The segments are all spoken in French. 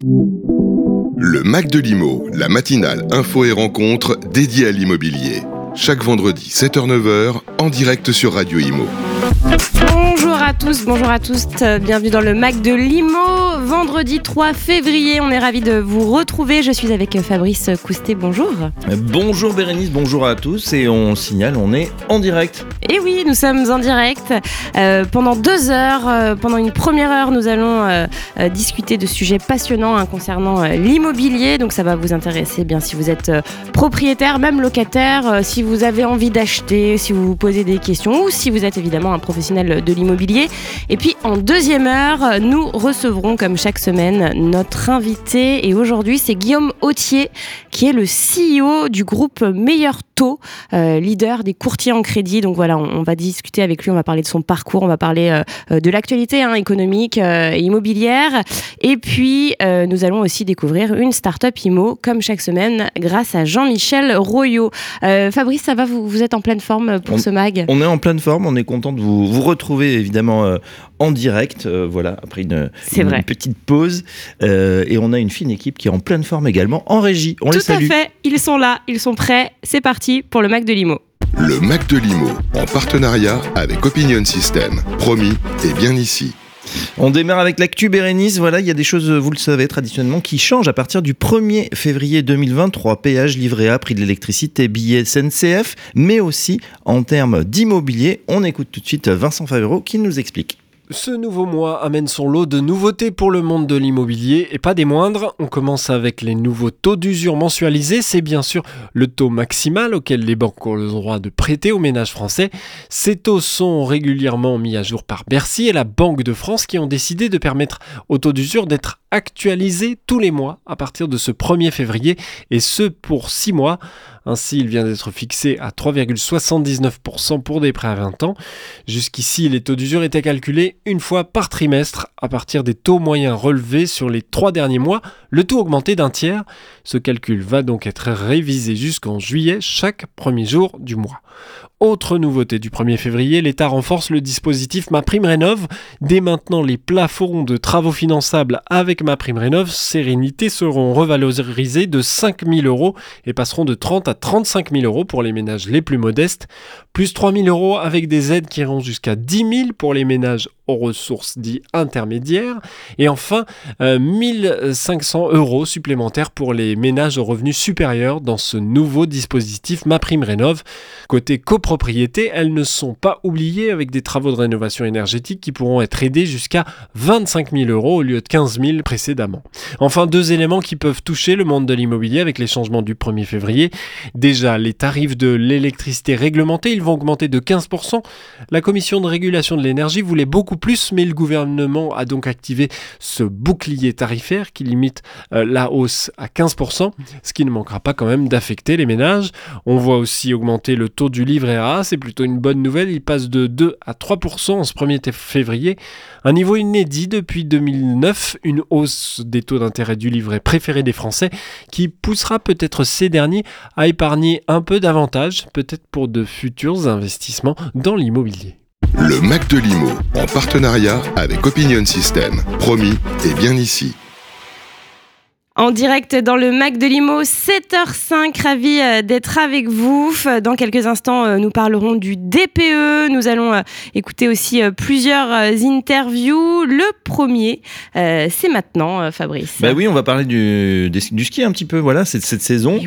Le Mac de l'Imo, la matinale info et rencontre dédiée à l'immobilier. Chaque vendredi 7h-9h en direct sur Radio Imo. Bonjour à tous, bonjour à tous, bienvenue dans le Mac de Limo. Vendredi 3 février, on est ravis de vous retrouver. Je suis avec Fabrice Coustet, bonjour. Bonjour Bérénice, bonjour à tous et on signale, on est en direct. Et oui, nous sommes en direct. Euh, pendant deux heures, euh, pendant une première heure, nous allons euh, discuter de sujets passionnants hein, concernant l'immobilier. Donc ça va vous intéresser bien si vous êtes propriétaire, même locataire, si vous avez envie d'acheter, si vous vous posez des questions ou si vous êtes évidemment un professionnel de l'immobilier. Et puis en deuxième heure, nous recevrons comme chaque semaine notre invité. Et aujourd'hui, c'est Guillaume Autier, qui est le CEO du groupe Meilleur Taux, euh, leader des courtiers en crédit. Donc voilà, on, va discuter avec lui, on va parler de son parcours, on va parler euh, euh, de l'actualité hein, économique et immobilière. Et puis, nous allons aussi découvrir une start-up IMO, comme chaque semaine, grâce à Jean-Michel Royot. Fabrice, ça va vous, vous êtes en pleine forme pour ce mag? On est en pleine forme, on est content de vous, vous retrouver évidemment en direct, voilà, après une, une petite pause. et on a une fine équipe qui est en pleine forme également en régie. On Tout les salue. à fait, ils sont là, ils sont prêts. C'est parti pour le Mac de Limo. Le Mac de Limo, en partenariat avec Opinion System. Promis, et bien ici. On démarre avec l'actu Bérénice. Voilà, il y a des choses, vous le savez, traditionnellement, qui changent à partir du 1er février 2023. Péage, livret A, prix de l'électricité, billets SNCF, mais aussi en termes d'immobilier. On écoute tout de suite Vincent Favreau qui nous explique. Ce nouveau mois amène son lot de nouveautés pour le monde de l'immobilier et pas des moindres. On commence avec les nouveaux taux d'usure mensualisés. C'est bien sûr le taux maximal auquel les banques ont le droit de prêter aux ménages français. Ces taux sont régulièrement mis à jour par Bercy et la Banque de France qui ont décidé de permettre aux taux d'usure d'être actualisés tous les mois à partir de ce 1er février et ce pour 6 mois. Ainsi, il vient d'être fixé à 3,79% pour des prêts à 20 ans. Jusqu'ici, les taux d'usure étaient calculés une fois par trimestre à partir des taux moyens relevés sur les trois derniers mois, le taux augmenté d'un tiers. Ce calcul va donc être révisé jusqu'en juillet chaque premier jour du mois. Autre nouveauté du 1er février, l'État renforce le dispositif Ma Prime Rénov. Dès maintenant, les plafonds de travaux finançables avec Ma Prime Rénov Sérénité seront revalorisés de 5 000 euros et passeront de 30 à 35 000 euros pour les ménages les plus modestes, plus 3 000 euros avec des aides qui iront jusqu'à 10 000 pour les ménages aux ressources dits intermédiaires, et enfin 1500 euh, euros supplémentaires pour les ménages aux revenus supérieurs dans ce nouveau dispositif Ma Prime Rénov. Côté copropriété, elles ne sont pas oubliées avec des travaux de rénovation énergétique qui pourront être aidés jusqu'à 25 000 euros au lieu de 15 000 précédemment. Enfin, deux éléments qui peuvent toucher le monde de l'immobilier avec les changements du 1er février. Déjà, les tarifs de l'électricité réglementée, ils vont augmenter de 15%. La commission de régulation de l'énergie voulait beaucoup plus, mais le gouvernement a donc activé ce bouclier tarifaire qui limite euh, la hausse à 15%, ce qui ne manquera pas quand même d'affecter les ménages. On voit aussi augmenter le taux du livret C'est plutôt une bonne nouvelle, il passe de 2 à 3% en ce 1er février, un niveau inédit depuis 2009, une hausse des taux d'intérêt du livret préféré des Français qui poussera peut-être ces derniers à épargner un peu davantage, peut-être pour de futurs investissements dans l'immobilier. Le Mac de Limo, en partenariat avec Opinion System. Promis, et bien ici en direct dans le Mac de Limo, 7h05, ravi euh, d'être avec vous. Dans quelques instants, euh, nous parlerons du DPE. Nous allons euh, écouter aussi plusieurs interviews. Le premier, c'est maintenant, Fabrice. Bah oui, on va parler du, du ski un petit peu. Voilà, c'est cette saison,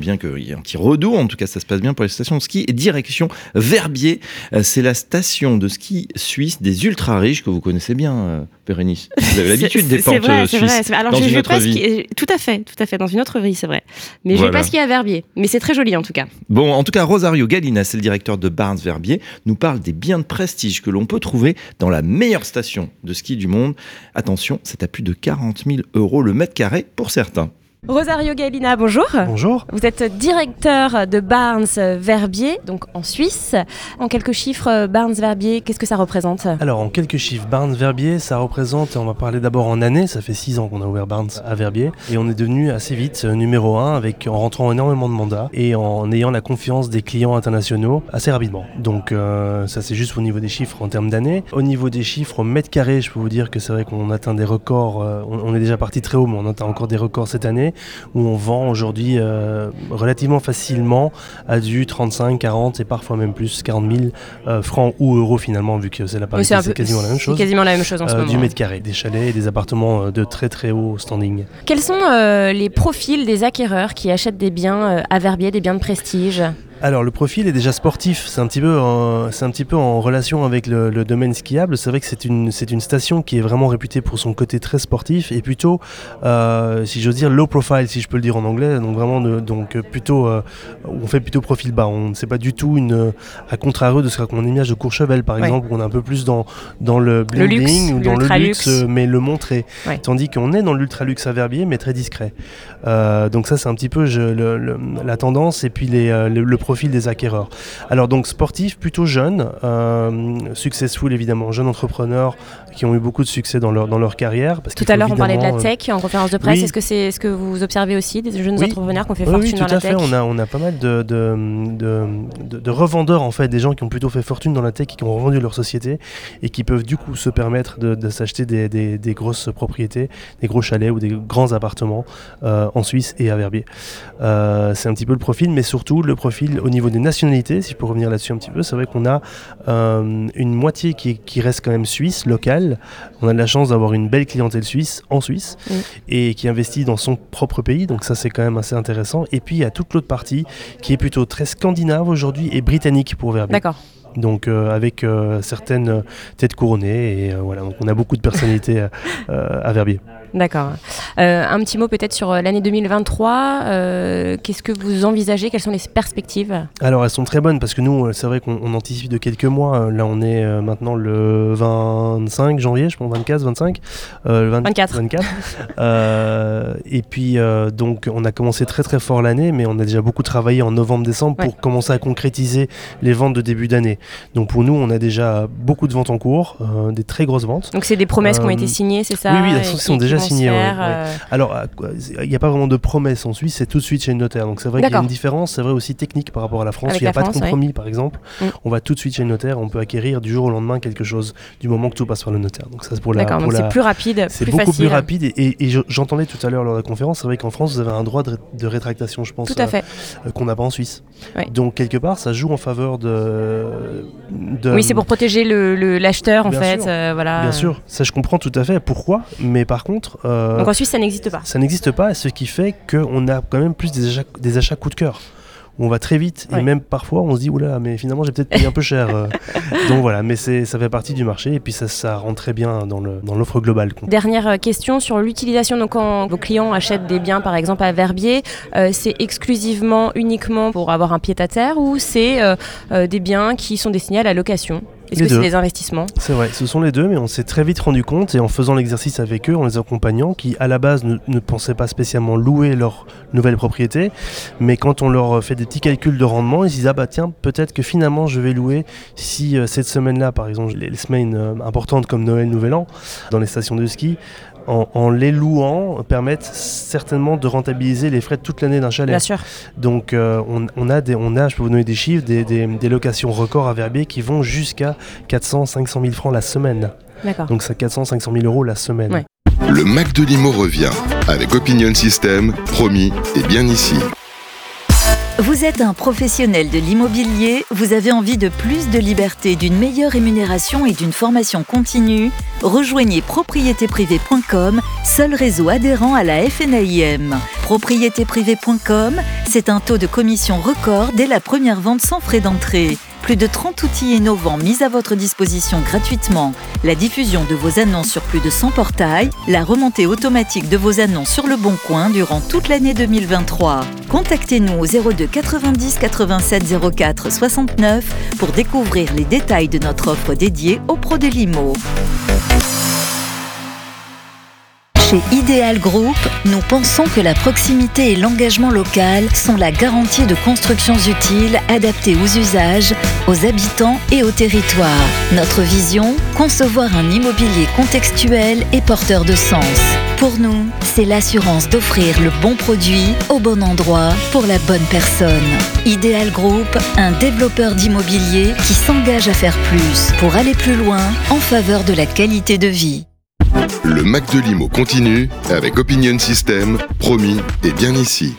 bien qu'il y ait un petit redout. En tout cas, ça se passe bien pour les stations de ski. Et direction Verbier, c'est la station de ski suisse des ultra riches que vous connaissez bien, Pérénice. Vous avez l'habitude des portes suisses. Vrai, Alors, dans je, une autre vie. Tout à fait, tout à fait, dans une autre vie, c'est vrai. Mais je ne sais pas ce qu'il y a à Verbier, mais c'est très joli en tout cas. Bon, en tout cas, Rosario Galina, c'est le directeur de Barnes Verbier, nous parle des biens de prestige que l'on peut trouver dans la meilleure station de ski du monde. Attention, c'est à plus de 40 000 euros le mètre carré pour certains. Rosario Galina, bonjour. Bonjour. Vous êtes directeur de Barnes Verbier, donc en Suisse. En quelques chiffres, Barnes Verbier, qu'est-ce que ça représente? Alors, en quelques chiffres, Barnes Verbier, ça représente, on va parler d'abord en années, ça fait six ans qu'on a ouvert Barnes à Verbier, et on est devenu assez vite euh, numéro un avec, en rentrant énormément de mandats et en ayant la confiance des clients internationaux assez rapidement. Donc, euh, ça c'est juste au niveau des chiffres en termes d'années. Au niveau des chiffres au mètre carré, je peux vous dire que c'est vrai qu'on atteint des records, euh, on, on est déjà parti très haut, mais on atteint encore des records cette année où on vend aujourd'hui euh, relativement facilement à du 35, 40 et parfois même plus 40 000 euh, francs ou euros finalement vu que c'est la Oui, parité, un c'est quasiment la même chose. Quasiment la même chose en ce euh, moment. du mètre carré, des chalets et des appartements de très très haut standing. Quels sont les profils des acquéreurs qui achètent des biens à Verbier, des biens de prestige? Alors le profil est déjà sportif, c'est un petit peu, en- c'est un petit peu en relation avec le, le domaine skiable. C'est vrai que c'est une, c'est une station qui est vraiment réputée pour son côté très sportif et plutôt, euh, si j'ose dire, low profile, si je peux le dire en anglais. Donc vraiment, de- donc euh, plutôt, euh, on fait plutôt profil bas. On ne sait pas du tout une, à contrario de ce qu'on image de Courchevel par Ouais. exemple, où on est un peu plus dans dans le Le luxe, bling ou dans le luxe, mais le montrer. Ouais. Tandis qu'on est dans l'ultra luxe à Verbier, mais très discret. Euh, donc ça, c'est un petit peu je- le- le- la tendance et puis les, le, le profil des acquéreurs. Alors donc sportif, plutôt jeune, euh, successful évidemment, jeunes entrepreneurs qui ont eu beaucoup de succès dans leur, dans leur carrière. Parce Tout à l'heure, on parlait de la euh, tech en conférence de presse. oui. Est-ce que c'est ce que vous observez aussi des jeunes Oui. entrepreneurs qui ont fait Oui, fortune oui, dans tout la à fait. tech On a, on a pas mal de, de, de, de- de revendeurs, en fait, des gens qui ont plutôt fait fortune dans la tech et qui ont revendu leur société et qui peuvent du coup se permettre de, de s'acheter des, des- des grosses propriétés, des gros chalets ou des grands appartements euh, en Suisse et à Verbier. Euh, c'est un petit peu le profil, mais surtout le profil au niveau des nationalités, si je peux revenir là-dessus un petit peu, c'est vrai qu'on a euh, une moitié qui, qui reste quand même suisse, locale. On a de la chance d'avoir une belle clientèle suisse en Suisse et qui investit dans son propre pays, donc ça c'est quand même assez intéressant. Et puis il y a toute l'autre partie qui est plutôt très scandinave aujourd'hui et britannique pour Verbier. D'accord. Donc euh, avec euh, certaines têtes couronnées et euh, voilà, donc on a beaucoup de personnalités à Verbier. D'accord. Euh, un petit mot peut-être sur euh, l'année 2023. euh, Qu'est-ce que vous envisagez? Quelles sont les perspectives? Alors elles sont très bonnes parce que nous, c'est vrai qu'on on anticipe de quelques mois. Là, on est maintenant le 25 janvier, je pense 24, 25, euh, le 20 24. 24. Euh, et puis donc, on a commencé très très fort l'année, mais on a déjà beaucoup travaillé en novembre-décembre pour commencer à concrétiser les ventes de début d'année. Donc pour nous, on a déjà beaucoup de ventes en cours, des très grosses ventes. Donc c'est des promesses qui ont été signées, c'est ça? oui, oui, elles sont- déjà ouais, ouais. euh, Alors, il n'y a pas vraiment de promesse en Suisse, c'est tout de suite chez le notaire. Donc c'est vrai qu'il y a une différence, c'est vrai aussi technique par rapport à la France. Avec il n'y a pas France, de compromis, par exemple. Mm. On va tout de suite chez le notaire, on peut acquérir du jour au lendemain quelque chose du moment que tout passe par le notaire. Donc ça, c'est pour la. D'accord, la- c'est plus rapide, c'est beaucoup facile. plus rapide et, et- et je- j'entendais tout à l'heure lors de la conférence, c'est vrai qu'en France vous avez un droit de, ré- de rétractation, je pense, euh, euh, qu'on n'a pas en Suisse. Donc quelque part, ça joue en faveur de. de- oui, c'est pour protéger le- le- l'acheteur en fait. sûr. euh, voilà. Bien sûr, ça je comprends tout à fait pourquoi, mais par contre. euh, Donc en Suisse, ça n'existe pas. ça n'existe pas, ce qui fait qu'on a quand même plus des achats, des achats coup de cœur. Où on va très vite Ouais. et même parfois on se dit oula mais finalement j'ai peut-être payé un peu cher euh. donc voilà mais c'est ça fait partie du marché et puis ça, ça rentre très bien dans le dans l'offre globale. Dernière euh, question sur l'utilisation. Donc, quand vos clients achètent des biens, par exemple à Verbier, euh, c'est exclusivement, uniquement pour avoir un pied à terre ou c'est euh, euh, des biens qui sont destinés à la location? Est-ce que c'est des investissements? C'est vrai, ce sont les deux, mais on s'est très vite rendu compte, et en faisant l'exercice avec eux, en les accompagnant, qui à la base ne, ne pensaient pas spécialement louer leur nouvelle propriété, mais quand on leur fait des petits calculs de rendement, ils se disent ah bah tiens, peut-être que finalement je vais louer si euh, cette semaine-là, par exemple, les, les semaines euh, importantes comme Noël, Nouvel An, dans les stations de ski, en, en les louant, permettent certainement de rentabiliser les frais de toute l'année d'un chalet. Bien sûr. Donc euh, on, on a des, on a, je peux vous donner des chiffres, des, des- des locations records à Verbier qui vont jusqu'à 400, 500 000 francs la semaine. D'accord. Donc c'est 400, 500 000 euros la semaine. Ouais. Le Mac de Limo revient avec Opinion System, promis et bien ici. Vous êtes un professionnel de l'immobilier, vous avez envie de plus de liberté, d'une meilleure rémunération et d'une formation continue? Rejoignez propriétéprivée.com, seul réseau adhérent à la FNAIM. Propriétéprivée.com, c'est un taux de commission record dès la première vente sans frais d'entrée. Plus de 30 outils innovants mis à votre disposition gratuitement. La diffusion de vos annonces sur plus de 100 portails, la remontée automatique de vos annonces sur le bon coin durant toute l'année 2023. Contactez-nous au 02 90 87 04 69 pour découvrir les détails de notre offre dédiée aux pros de l'IMO. Chez Ideal Group, nous pensons que la proximité et l'engagement local sont la garantie de constructions utiles adaptées aux usages, aux habitants et au territoire. Notre vision, concevoir un immobilier contextuel et porteur de sens. Pour nous, c'est l'assurance d'offrir le bon produit au bon endroit pour la bonne personne. Ideal Group, un développeur d'immobilier qui s'engage à faire plus pour aller plus loin en faveur de la qualité de vie. Le Mac de Limo continue avec Opinion System, promis et bien ici.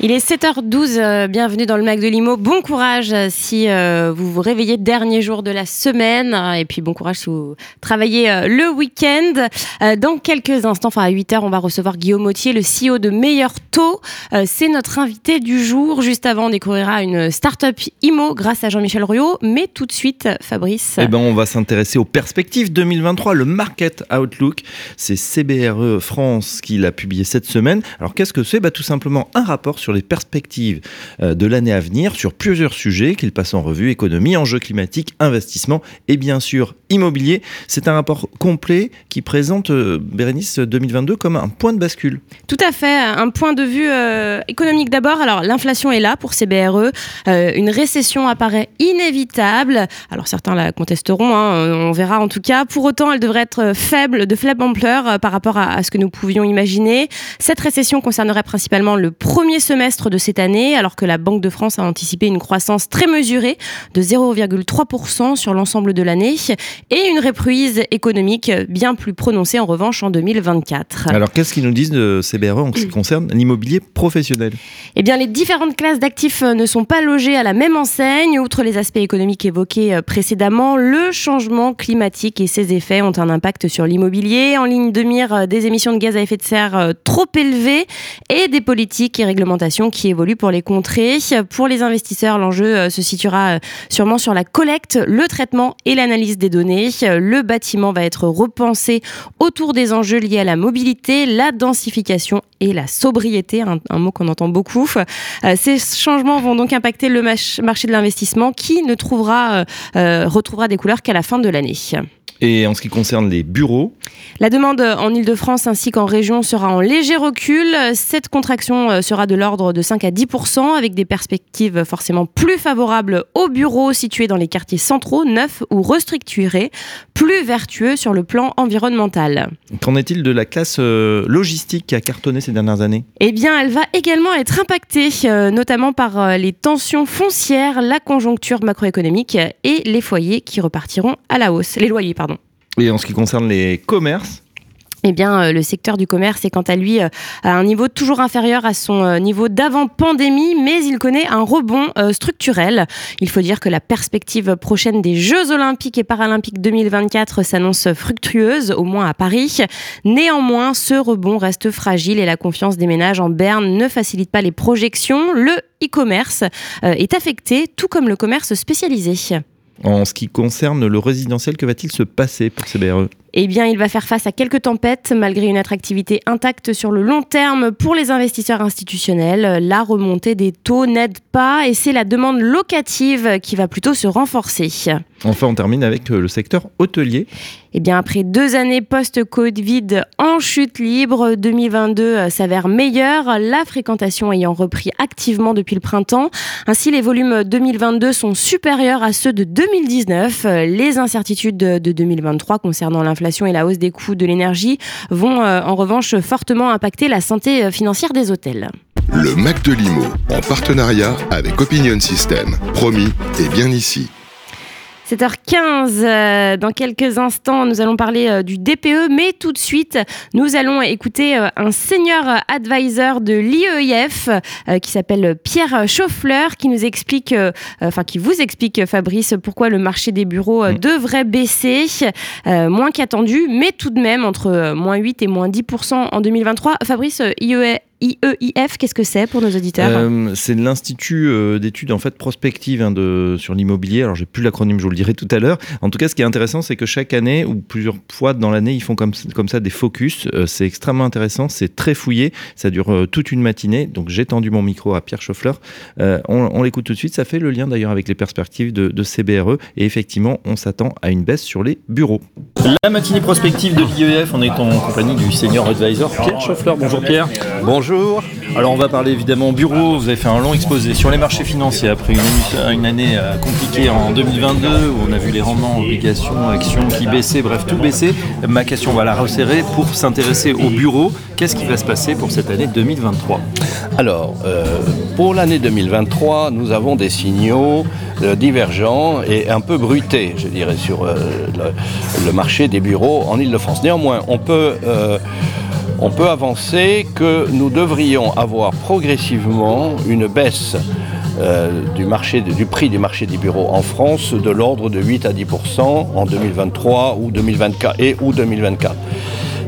Il est 7h12, euh, bienvenue dans le Mac de Limo. Bon courage euh, si euh, vous vous réveillez dernier jour de la semaine et puis bon courage si vous travaillez le week-end. dans quelques instants, enfin à 8h, on va recevoir Guillaume Autier, le CEO de Meilleur Taux. C'est notre invité du jour. Juste avant, on découvrira une start-up IMO grâce à Jean-Michel Ruyot. Mais tout de suite, Fabrice. Eh ben, on va s'intéresser aux perspectives 2023, le Market Outlook. C'est CBRE France qui l'a publié cette semaine. Alors qu'est-ce que c'est? Bah, Tout simplement un rapport sur les perspectives euh, de l'année à venir sur plusieurs sujets qu'il passe en revue économie, enjeux climatiques, investissement et bien sûr immobilier. C'est un rapport complet qui présente euh, Bérénice 2022 comme un point de bascule. Tout à fait, un point de vue euh, économique d'abord. Alors l'inflation est là pour ces BRE, une récession apparaît inévitable. Alors certains la contesteront, hein, on verra en tout cas. Pour autant, elle devrait être faible, de faible ampleur par rapport à ce que nous pouvions imaginer. Cette récession concernerait principalement le premier semestre de cette année, alors que la Banque de France a anticipé une croissance très mesurée de 0,3% sur l'ensemble de l'année et une reprise économique bien plus prononcée en revanche en 2024. Alors qu'est-ce qu'ils nous disent de CBRE en ce qui concerne l'immobilier professionnel? Eh bien les différentes classes d'actifs ne sont pas logées à la même enseigne. Outre les aspects économiques évoqués précédemment, le changement climatique et ses effets ont un impact sur l'immobilier en ligne de mire des émissions de gaz à effet de serre trop élevées et des politiques et réglementations qui évolue pour les contrées. Pour les investisseurs, l'enjeu euh, se situera euh, sûrement sur la collecte, le traitement et l'analyse des données. Le bâtiment va être repensé autour des enjeux liés à la mobilité, la densification et la sobriété, un, mot qu'on entend beaucoup. Euh, ces changements vont donc impacter le marché de l'investissement qui ne trouvera, retrouvera des couleurs qu'à la fin de l'année. Et en ce qui concerne les bureaux? La demande en Ile-de-France ainsi qu'en région sera en léger recul. Cette contraction euh, sera de l'ordre de 5 à 10% avec des perspectives forcément plus favorables aux bureaux situés dans les quartiers centraux, neufs ou restructurés, plus vertueux sur le plan environnemental. Qu'en est-il de la classe euh, logistique qui a cartonné ces dernières années? Eh bien, elle va également être impactée, euh, notamment par les tensions foncières, la conjoncture macroéconomique et les foyers qui repartiront à la hausse. Les loyers, pardon. Et en ce qui concerne les commerces eh bien, euh, le secteur du commerce est quant à lui euh, à un niveau toujours inférieur à son euh, niveau d'avant-pandémie, mais il connaît un rebond structurel. Il faut dire que la perspective prochaine des Jeux olympiques et paralympiques 2024 s'annonce fructueuse, au moins à Paris. Néanmoins, ce rebond reste fragile et la confiance des ménages en Berne ne facilite pas les projections. Le e-commerce est affecté, tout comme le commerce spécialisé. En ce qui concerne le résidentiel, que va-t-il se passer pour CBRE eh bien, il va faire face à quelques tempêtes malgré une attractivité intacte sur le long terme pour les investisseurs institutionnels. La remontée des taux n'aide pas et c'est la demande locative qui va plutôt se renforcer. Enfin, on termine avec euh, le secteur hôtelier. Eh bien, après deux années post-Covid en chute libre, 2022 euh, s'avère meilleur, la fréquentation ayant repris activement depuis le printemps. Ainsi, les volumes 2022 sont supérieurs à ceux de 2019. Les incertitudes de 2023 concernant l'inflation et la hausse des coûts de l'énergie vont euh, en revanche fortement impacter la santé euh, financière des hôtels. Le Mac de Limo, en partenariat avec Opinion System. Promis, et bien ici. 7h15, euh, dans quelques instants, nous allons parler euh, du DPE, mais tout de suite, nous allons écouter euh, un senior advisor de l'IEIF qui s'appelle Pierre Chauffleur, qui nous explique, enfin qui vous explique, Fabrice, pourquoi le marché des bureaux mm. devrait baisser, moins qu'attendu, mais tout de même entre moins 8 et moins 10% en 2023. Fabrice, IEIF IEIF, qu'est-ce que c'est pour nos auditeurs euh, C'est l'Institut euh, d'études en fait prospectives hein, de, sur l'immobilier. Alors j'ai plus l'acronyme, je vous le dirai tout à l'heure. En tout cas, ce qui est intéressant, c'est que chaque année ou plusieurs fois dans l'année, ils font comme, comme ça des focus. Euh, c'est extrêmement intéressant, c'est très fouillé, ça dure toute une matinée. Donc j'ai tendu mon micro à Pierre Schoeffler. On, on l'écoute tout de suite. Ça fait le lien d'ailleurs avec les perspectives de, de CBRE. Et effectivement, on s'attend à une baisse sur les bureaux. La matinée prospective de l'IEF, on est en compagnie du senior advisor Pierre Schoeffler. Bonjour Pierre. Bonjour. Alors on va parler évidemment bureau. Vous avez fait un long exposé sur les marchés financiers après une, année euh, compliquée en 2022 où on a vu les rendements, obligations, actions qui baissaient, bref tout baisser. Ma question va la resserrer pour s'intéresser au bureau. Qu'est-ce qui va se passer pour cette année 2023 Alors euh, pour l'année 2023, nous avons des signaux euh, divergents et un peu bruités, je dirais, sur le, marché des bureaux en Ile-de-France. Néanmoins, on peut on peut avancer que nous devrions avoir progressivement une baisse euh, du, prix du marché des bureaux en France de l'ordre de 8 à 10% en 2023 ou 2024 et ou 2024.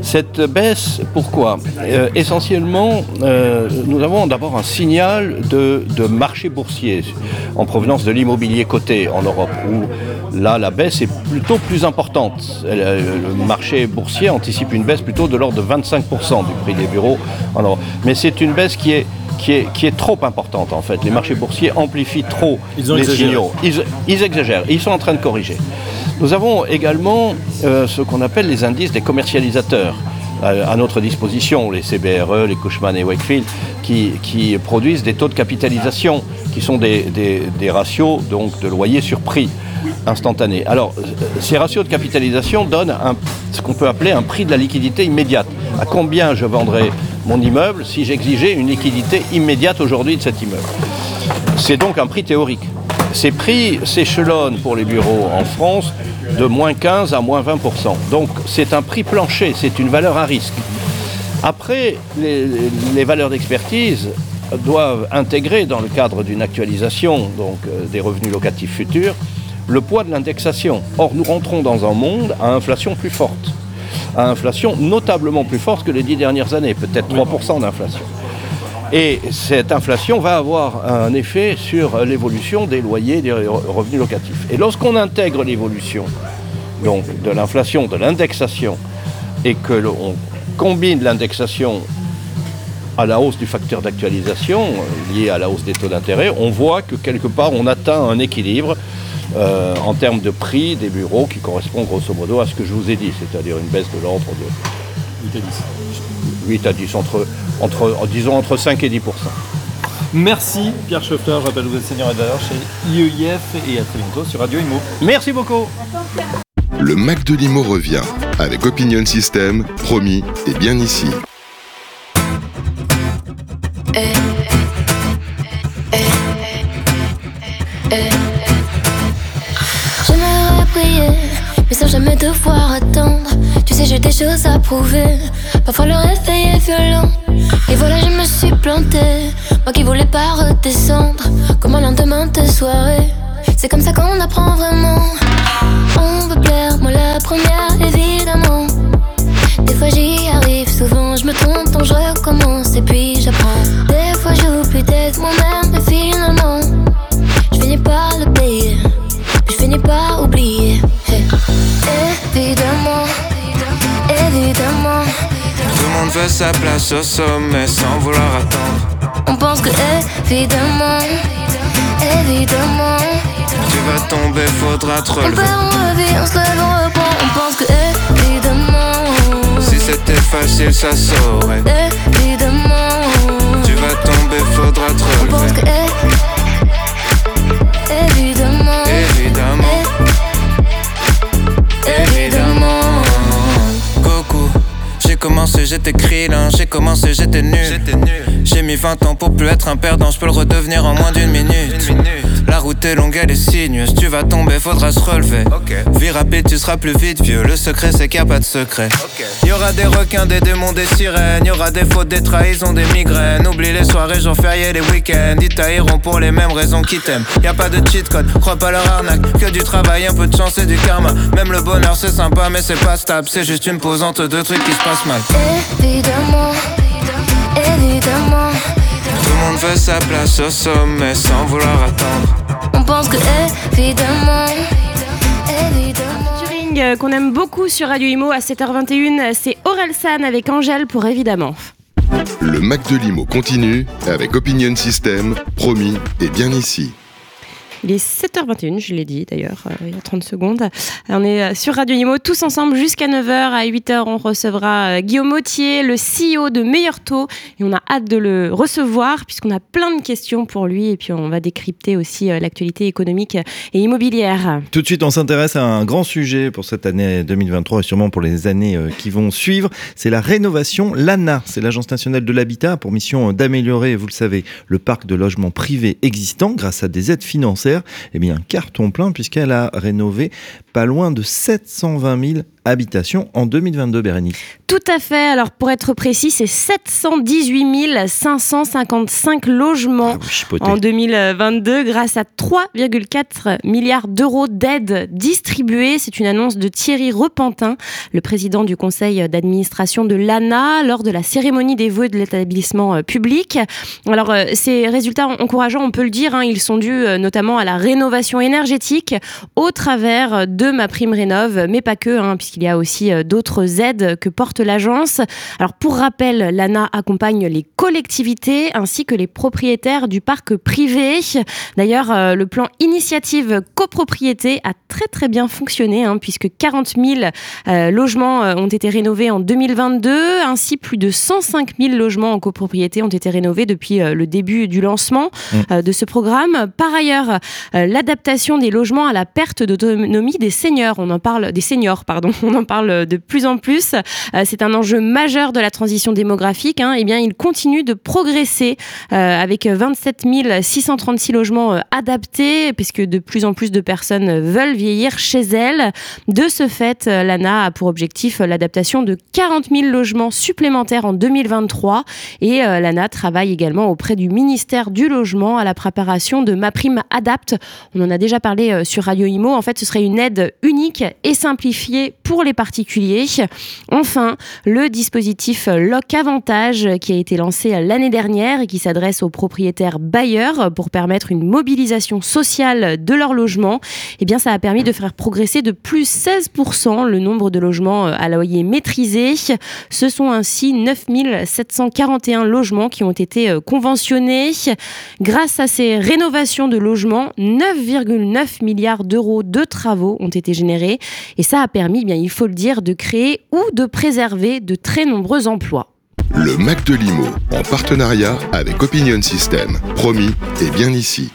Cette baisse, pourquoi? Euh, Essentiellement, euh, nous avons d'abord un signal de, marché boursier en provenance de l'immobilier coté en Europe, là, la baisse est plutôt plus importante. Euh, le marché boursier anticipe une baisse plutôt de l'ordre de 25% du prix des bureaux Europe. Mais c'est une baisse qui est qui est, qui est, trop importante en fait. Les marchés boursiers amplifient trop les signaux. Ils, ils, exagèrent. Ils sont en train de corriger. Nous avons également euh, ce qu'on appelle les indices des commercialisateurs à notre disposition, les CBRE, les Cushman et Wakefield, qui, produisent des taux de capitalisation, qui sont des, ratios donc, de loyer sur prix Alors, ces ratios de capitalisation donnent ce qu'on peut appeler un prix de la liquidité immédiate. À combien je vendrais mon immeuble si j'exigeais une liquidité immédiate aujourd'hui de cet immeuble C'est donc un prix théorique. Ces prix s'échelonnent pour les bureaux en France de moins 15 à moins 20%. Donc c'est un prix plancher, c'est une valeur à risque. Après, les, valeurs d'expertise doivent intégrer dans le cadre d'une actualisation donc, euh, des revenus locatifs futurs le poids de l'indexation. Or, nous rentrons dans un monde à inflation plus forte, à inflation notablement plus forte que les dix dernières années, peut-être 3% d'inflation. Et cette inflation va avoir un effet sur l'évolution des loyers, des revenus locatifs. Et lorsqu'on intègre l'évolution donc de l'inflation, de l'indexation, et que l'on combine l'indexation à la hausse du facteur d'actualisation euh, lié à la hausse des taux d'intérêt, on voit que quelque part on atteint un équilibre euh, en termes de prix des bureaux qui correspond grosso modo à ce que je vous ai dit, c'est-à-dire une baisse de l'ordre de 8 à 10. 8 à 10, entre, entre, disons entre 5 et 10% Merci Pierre Schoeffler, je rappelle vous êtes senior advisor chez IEIF et à très bientôt sur Radio Imo. Merci beaucoup. Le Mac de Limo revient avec Opinion System, promis et bien ici. Mais sans jamais devoir attendre. Tu sais, j'ai des choses à prouver. Parfois le réveil est violent. Et voilà, je me suis plantée. Moi qui voulais pas redescendre. Comme un lendemain de soirée. C'est comme ça qu'on apprend vraiment. On peut plaire, moi la première, évidemment. Des fois j'y arrive, souvent je me trompe, donc je recommence et puis j'apprends. Des fois j'oublie d'être moi-même, et finalement, je finis par le payer, puis je finis par oublier. Évidemment, évidemment. Tout le monde veut sa place au sommet sans vouloir attendre. On pense que évidemment, évidemment. Tu vas tomber, faudra te relever. On perd, on revit, on se lève, on reprend. On pense que évidemment. Si c'était facile, ça saurait. Évidemment. Tu vas tomber, faudra te relever. On pense que évidemment. Évidemment. Commencé, j'étais krillin, j'ai commencé, j'étais nul. J'ai mis 20 ans pour plus être un perdant, je peux le redevenir en moins d'une minute. La route est longue, elle est sinueuse. Tu vas tomber, faudra se relever. Vie rapide, tu seras plus vite vieux. Le secret, c'est qu'il n'y a pas de secret. Il Y aura des requins, des démons, des sirènes. Y aura des fautes, des trahisons, des migraines. Oublie les soirées, jours fériés, les week-ends. Ils tailleront pour les mêmes raisons qu'ils t'aiment. Y a pas de cheat code, crois pas leur arnaque. Que du travail, un peu de chance et du karma. Même le bonheur, c'est sympa, mais c'est pas stable. C'est juste une posante de trucs qui se passent mal. Évidemment, évidemment. Veut sa place au sommet sans vouloir attendre. On pense que évidemment, évidemment. Turing euh, qu'on aime beaucoup sur Radio Imo à 7h21, c'est Aurel San avec Angèle pour évidemment. Le Mac de Limo continue avec Opinion System, promis et bien ici. Il est 7h21, je l'ai dit d'ailleurs euh, il y a 30 secondes. On est euh, sur Radio Imo tous ensemble jusqu'à 9h. À 8h, on recevra euh, Guillaume Mautier, le CEO de Meilleur Taux. Et on a hâte de le recevoir puisqu'on a plein de questions pour lui. Et puis on va décrypter aussi l'actualité économique et immobilière. Tout de suite, on s'intéresse à un grand sujet pour cette année 2023 et sûrement pour les années qui vont suivre. C'est la rénovation. L'ANA, c'est l'Agence nationale de l'habitat, pour mission d'améliorer, vous le savez, le parc de logements privés existants grâce à des aides financières. Eh bien, carton plein puisqu'elle a rénové pas loin de 720 000 habitations en 2022, Bérénice. Tout à fait. Alors pour être précis, c'est 718 555 logements Ah, en 2022 grâce à 3,4 milliards d'euros d'aides distribuées. C'est une annonce de Thierry Repentin, le président du conseil d'administration de l'ANA, lors de la cérémonie des vœux de l'établissement euh, public. Alors euh, ces résultats encourageants, on peut le dire, hein, ils sont dus euh, notamment à la rénovation énergétique au travers de ma prime rénov, mais pas que, hein, puisqu'il y a aussi euh, d'autres aides que porte l'agence. Alors pour rappel, l'ANA accompagne les collectivités ainsi que les propriétaires du parc privé. D'ailleurs, euh, le plan initiative copropriété a très très bien fonctionné hein, puisque 40 000 euh, logements ont été rénovés en 2022, ainsi plus de 105 000 logements en copropriété ont été rénovés depuis euh, le début du lancement euh, de ce programme. Par ailleurs, l'adaptation des logements à la perte d'autonomie des seniors, on en parle des seniors, pardon, on en parle de plus en plus. Euh, c'est un enjeu majeur de la transition démographique. Hein, et bien, il continue de progresser euh, avec 27 636 logements euh, adaptés, puisque de plus en plus de personnes veulent vieillir chez elles. De ce fait, l'ANA a pour objectif l'adaptation de 40 000 logements supplémentaires en 2023. Et l'ANA travaille également auprès du ministère du Logement à la préparation de Ma Prime Adapt. On en a déjà parlé sur Radio Imo. En fait, ce serait une aide unique et simplifiée pour les particuliers. Enfin, le dispositif Loc Avantage qui a été lancé l'année dernière et qui s'adresse aux propriétaires bailleurs pour permettre une mobilisation sociale de leur logement, eh bien, ça a permis de faire progresser de plus 16% le nombre de logements euh, à loyer maîtrisé. Ce sont ainsi 9 741 logements qui ont été euh, conventionnés. Grâce à ces rénovations de logements, 9,9 milliards d'euros de travaux ont été générés. Et ça a permis, bien, il faut le dire, de créer ou de préserver de très nombreux emplois. Le Mac de Limo, en partenariat avec Opinion System, promis et bien ici.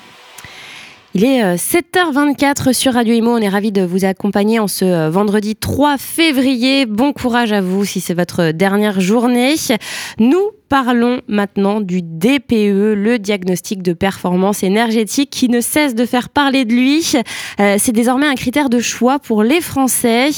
Il est euh, 7h24 sur Radio Imo. On est ravis de vous accompagner en ce euh, vendredi 3 février. Bon courage à vous si c'est votre dernière journée. Nous parlons maintenant du DPE, le diagnostic de performance énergétique qui ne cesse de faire parler de lui. Euh, c'est désormais un critère de choix pour les Français.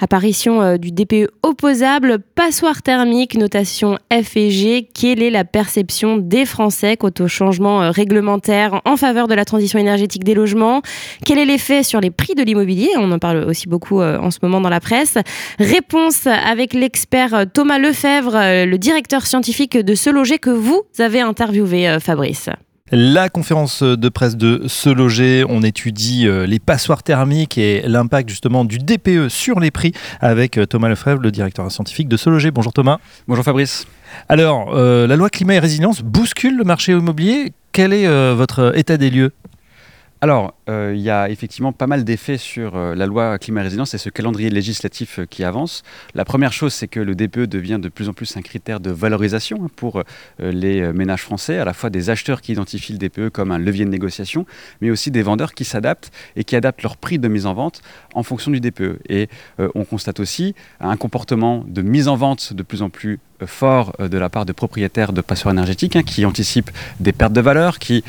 Apparition euh, du DPE opposable, passoire thermique, notation F et G. Quelle est la perception des Français quant au changement euh, réglementaire en faveur de la transition énergétique des logements? Quel est l'effet sur les prix de l'immobilier? On en parle aussi beaucoup en ce moment dans la presse. Réponse avec l'expert Thomas Lefebvre, le directeur scientifique de Se Loger que vous avez interviewé, euh, Fabrice. La conférence de presse de Se Loger, on étudie euh, les passoires thermiques et l'impact justement du DPE sur les prix avec euh, Thomas Lefebvre, le directeur scientifique de Se Loger. Bonjour Thomas. Bonjour Fabrice. Alors, euh, la loi climat et résilience bouscule le marché immobilier. Quel est euh, votre état des lieux? Alors, euh, il y a effectivement pas mal d'effets sur euh, la loi climat résilience et ce calendrier législatif euh, qui avance. La première chose, c'est que le DPE devient de plus en plus un critère de valorisation hein, pour les ménages français, à la fois des acheteurs qui identifient le DPE comme un levier de négociation, mais aussi des vendeurs qui s'adaptent et qui adaptent leur prix de mise en vente en fonction du DPE. Et on constate aussi un comportement de mise en vente de plus en plus fort de la part de propriétaires de passoires énergétiques hein, qui anticipent des pertes de valeur, qui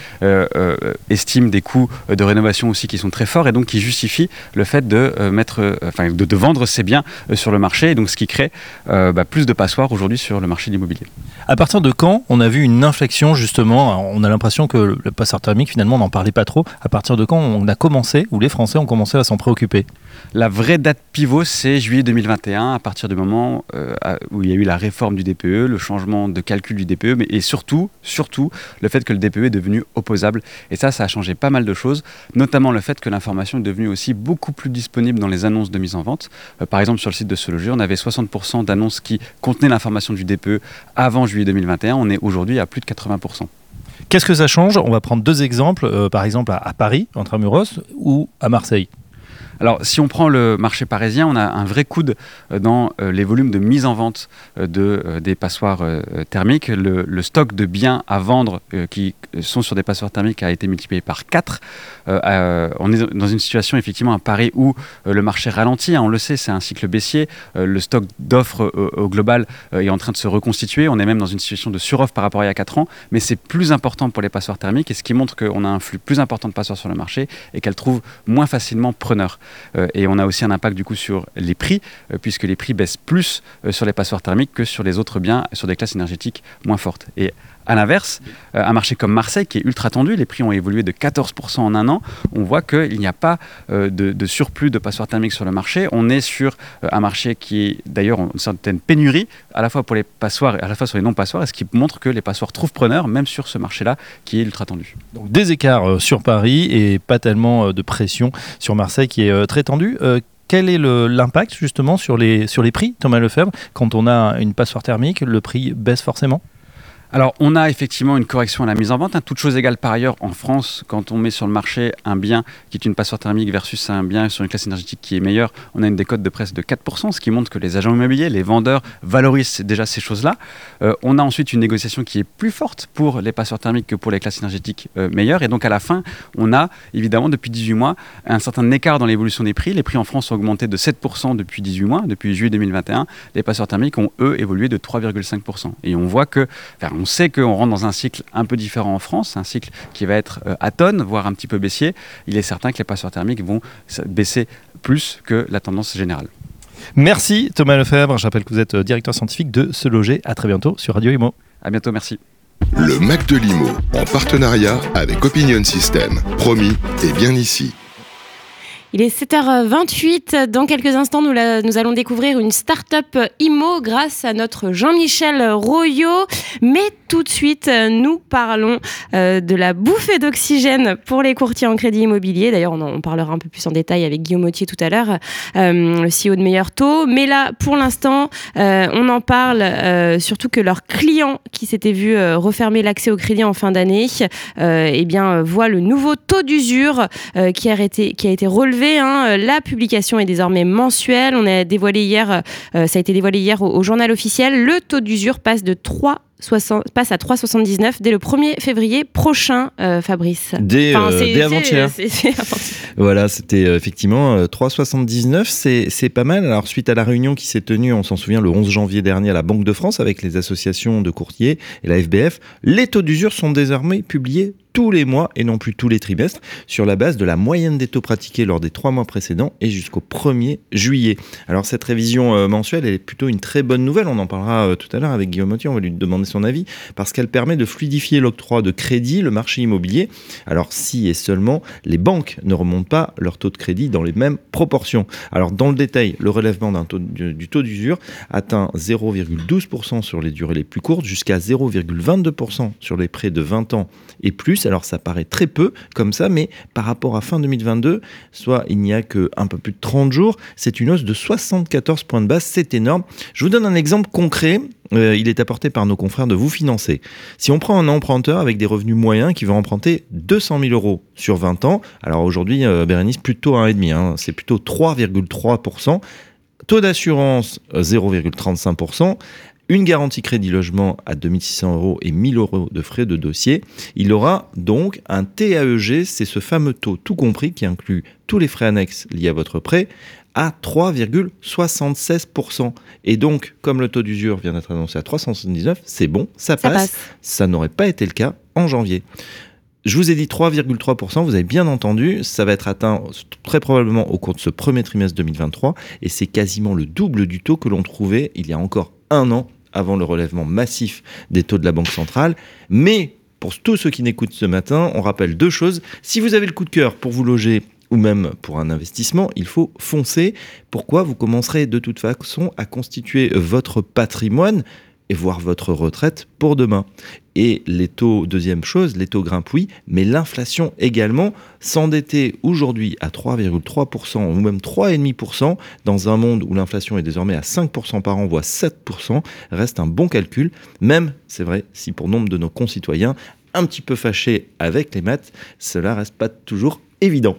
estiment des coûts de rénovation aussi qui sont très forts et donc qui justifient le fait de mettre, enfin, de, vendre ces biens sur le marché, et donc ce qui crée bah, plus de passoires aujourd'hui sur le marché de l'immobilier. À partir de quand on a vu une inflexion justement? On a l'impression que le passeur thermique finalement on n'en parlait pas trop. À partir de quand on a commencé, ou les Français ont commencé à s'en préoccuper? La vraie date pivot, c'est juillet 2021, à partir du moment euh, où il y a eu la réforme du DPE, le changement de calcul du DPE, mais et surtout, surtout le fait que le DPE est devenu opposable. Et ça, ça a changé pas mal de choses, notamment le fait que l'information est devenue aussi beaucoup plus disponible dans les annonces de mise en vente. Euh, par exemple, sur le site de Se Loger, on avait 60% d'annonces qui contenaient l'information du DPE avant juillet 2021. On est aujourd'hui à plus de 80%. Qu'est-ce que ça change? On va prendre deux exemples, euh, par exemple à, à Paris, Muros, ou à Marseille. Alors, si on prend le marché parisien, on a un vrai coude euh, dans euh, les volumes de mise en vente euh, de, des passoires thermiques. Le, stock de biens à vendre qui sont sur des passoires thermiques a été multiplié par 4. on est dans une situation effectivement à Paris où le marché ralentit. Hein, on le sait, c'est un cycle baissier. le stock d'offres au, global est en train de se reconstituer. On est même dans une situation de suroffre par rapport à il y a 4 ans. Mais c'est plus important pour les passoires thermiques et ce qui montre qu'on a un flux plus important de passoires sur le marché et qu'elles trouvent moins facilement preneurs. Euh, et on a aussi un impact du coup sur les prix, euh, puisque les prix baissent plus euh, sur les passoires thermiques que sur les autres biens, sur des classes énergétiques moins fortes. À l'inverse, un marché comme Marseille, qui est ultra tendu, les prix ont évolué de 14% en un an, on voit qu'il n'y a pas de, surplus de passoires thermiques sur le marché. On est sur un marché qui est d'ailleurs une certaine pénurie, à la fois pour les passoires et à la fois sur les non-passoires, ce qui montre que les passoires trouvent preneur, même sur ce marché-là, qui est ultra tendu. Donc des écarts sur Paris et pas tellement de pression sur Marseille, qui est très tendu quel est l'impact justement sur les, sur les prix, Thomas Lefebvre? Quand on a une passoire thermique, le prix baisse forcément? Alors, on a effectivement une correction à la mise en vente. Hein. Toute chose égale par ailleurs, en France, quand on met sur le marché un bien qui est une passoire thermique versus un bien sur une classe énergétique qui est meilleure, on a une décote de presque de 4%, ce qui montre que les agents immobiliers, les vendeurs valorisent déjà ces choses-là. Euh, on a ensuite une négociation qui est plus forte pour les passoires thermiques que pour les classes énergétiques euh, meilleures. Et donc, à la fin, on a évidemment depuis 18 mois un certain écart dans l'évolution des prix. Les prix en France ont augmenté de 7% depuis 18 mois, depuis juillet 2021. Les passoires thermiques ont, eux, évolué de 3,5%. Et on voit que, on sait qu'on rentre dans un cycle un peu différent en France, un cycle qui va être euh, atone, voire un petit peu baissier. Il est certain que les passoires thermiques vont baisser plus que la tendance générale. Merci Thomas Lefebvre. Je rappelle que vous êtes euh, directeur scientifique de Se Loger. À très bientôt sur Radio Imo. À bientôt, merci. Le Mac de Limo, en partenariat avec Opinion System. Promis, et bien ici. Il est 7h28. Dans quelques instants, nous, allons découvrir une start-up IMO grâce à notre Jean-Michel Royot. Tout de suite, nous parlons euh, de la bouffée d'oxygène pour les courtiers en crédit immobilier. D'ailleurs, on en parlera un peu plus en détail avec Guillaume Autier tout à l'heure, euh, le CEO de Meilleur Taux. Mais là, pour l'instant, euh, on en parle surtout que leurs clients qui s'étaient vus refermer l'accès au crédit en fin d'année, eh bien, voient le nouveau taux d'usure qui, a été, qui a été relevé Hein, la publication est désormais mensuelle. On a dévoilé hier, euh, ça a été dévoilé hier au, journal officiel. Le taux d'usure passe de 3 passe à 3,79 dès le 1er février prochain, euh, Fabrice. Dès, euh, avant-hier. Voilà, c'était effectivement 3,79, c'est pas mal. Alors suite à la réunion qui s'est tenue, on s'en souvient, le 11 janvier dernier à la Banque de France avec les associations de courtiers et la FBF, les taux d'usure sont désormais publiés tous les mois et non plus tous les trimestres sur la base de la moyenne des taux pratiqués lors des trois mois précédents et jusqu'au 1er juillet. Alors cette révision euh, mensuelle est plutôt une très bonne nouvelle, on en parlera euh, tout à l'heure avec Guillaume Mottier, on va lui demander son avis, parce qu'elle permet de fluidifier l'octroi de crédit, le marché immobilier. Alors si et seulement les banques ne remontent pas leur taux de crédit dans les mêmes proportions. Alors dans le détail, le relèvement du taux d'usure atteint 0,12% sur les durées les plus courtes jusqu'à 0,22% sur les prêts de 20 ans et plus alors ça paraît très peu comme ça, mais par rapport à fin 2022, soit il n'y a que un peu plus de 30 jours, c'est une hausse de 74 points de base, c'est énorme. Je vous donne un exemple concret. Euh, il est apporté par nos confrères de vous financer. Si on prend un emprunteur avec des revenus moyens qui veut emprunter 200 000 euros sur 20 ans, alors aujourd'hui, euh, Bérénice, plutôt 1,5, hein, c'est plutôt 3,3%. Taux d'assurance 0,35%, euh, une garantie crédit logement à 2600 euros et 1000 euros de frais de dossier. Il aura donc un TAEG, c'est ce fameux taux tout compris qui inclut tous les frais annexes liés à votre prêt, à 3,76%. Et donc, comme le taux d'usure vient d'être annoncé à 379, c'est bon, ça passe. Ça, ça n'aurait pas été le cas en janvier. Je vous ai dit 3,3%, vous avez bien entendu, ça va être atteint très probablement au cours de ce premier trimestre 2023, et c'est quasiment le double du taux que l'on trouvait il y a encore un an avant le relèvement massif des taux de la Banque centrale. Mais pour tous ceux qui n'écoutent ce matin, on rappelle deux choses. Si vous avez le coup de cœur pour vous loger ou même pour un investissement, il faut foncer. Pourquoi Vous commencerez de toute façon à constituer votre patrimoine? Et voir votre retraite pour demain. Et les taux, deuxième chose, les taux grimpent oui, mais l'inflation également. S'endetter aujourd'hui à 3,3% ou même 3,5% dans un monde où l'inflation est désormais à 5% par an, voire 7%, reste un bon calcul, même, c'est vrai, si pour nombre de nos concitoyens, un petit peu fâchés avec les maths, cela reste pas toujours évident.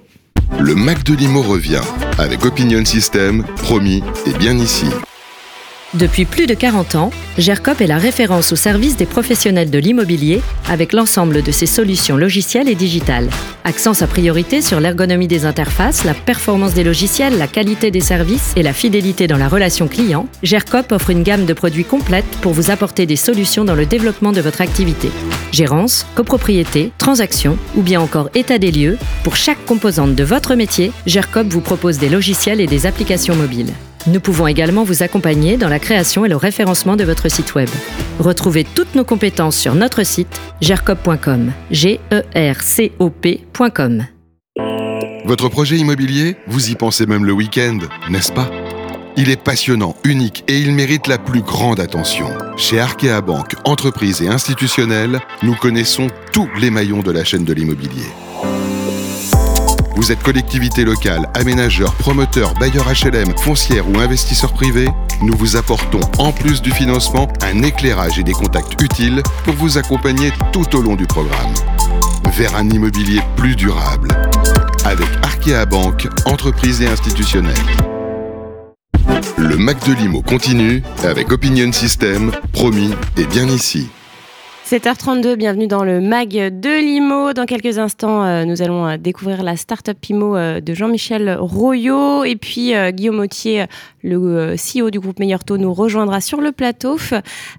Le Mac de Limo revient avec Opinion System, promis et bien ici. Depuis plus de 40 ans, GERCOP est la référence au service des professionnels de l'immobilier avec l'ensemble de ses solutions logicielles et digitales. Accent sa priorité sur l'ergonomie des interfaces, la performance des logiciels, la qualité des services et la fidélité dans la relation client, GERCOP offre une gamme de produits complète pour vous apporter des solutions dans le développement de votre activité. Gérance, copropriété, transaction ou bien encore état des lieux, pour chaque composante de votre métier, GERCOP vous propose des logiciels et des applications mobiles. Nous pouvons également vous accompagner dans la création et le référencement de votre site web. Retrouvez toutes nos compétences sur notre site gercop.com. E. Votre projet immobilier, vous y pensez même le week-end, n'est-ce pas? Il est passionnant, unique et il mérite la plus grande attention. Chez Arkea Banque, entreprise et institutionnelle, nous connaissons tous les maillons de la chaîne de l'immobilier. Vous êtes collectivité locale, aménageur, promoteur, bailleur HLM, foncière ou investisseur privé Nous vous apportons, en plus du financement, un éclairage et des contacts utiles pour vous accompagner tout au long du programme. Vers un immobilier plus durable. Avec Arkea Banque, entreprise et institutionnelle. Le Mac de Limo continue avec Opinion System, promis et bien ici. 7h32, bienvenue dans le MAG de l'IMO. Dans quelques instants, euh, nous allons euh, découvrir la start-up IMO euh, de Jean-Michel Royot. Et puis Guillaume Autier, le CEO du groupe Meilleur Taux, nous rejoindra sur le plateau.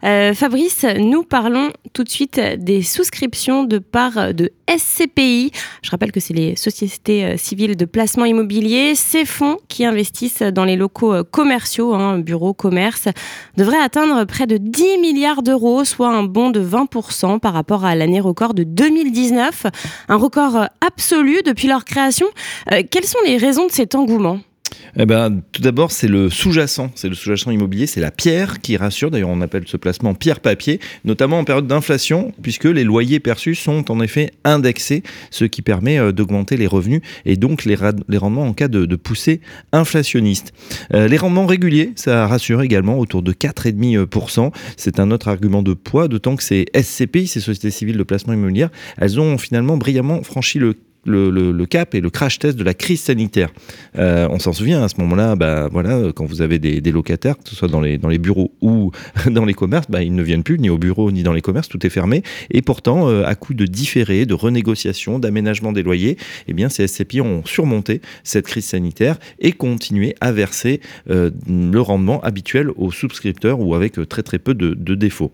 Fabrice, nous parlons tout de suite des souscriptions de parts de SCPI. Je rappelle que c'est les sociétés civiles de placement immobilier. Ces fonds qui investissent dans les locaux commerciaux, hein, bureaux, commerce, devraient atteindre près de 10 milliards d'euros, soit un bond de 20% par rapport à l'année record de 2019, un record euh, absolu depuis leur création. Euh, quelles sont les raisons de cet engouement? Eh ben, tout d'abord, c'est le sous-jacent, c'est le sous-jacent immobilier, c'est la pierre qui rassure. D'ailleurs, on appelle ce placement pierre-papier, notamment en période d'inflation, puisque les loyers perçus sont en effet indexés, ce qui permet euh, d'augmenter les revenus et donc les, rendements en cas de, poussée inflationniste. Euh, les rendements réguliers, ça rassure également, autour de 4,5%. C'est un autre argument de poids, d'autant que ces SCPI, ces sociétés civiles de placement immobilier, elles ont finalement brillamment franchi le le, cap et le crash test de la crise sanitaire. Euh, on s'en souvient à ce moment-là, bah, voilà, quand vous avez des, locataires, que ce soit dans les, bureaux ou dans les commerces, bah, ils ne viennent plus ni au bureau ni dans les commerces, tout est fermé. Et pourtant, euh, à coup de différé, de renégociation, d'aménagement des loyers, eh bien, ces SCPI ont surmonté cette crise sanitaire et continué à verser euh, le rendement habituel aux souscripteurs ou avec très très peu de, défauts.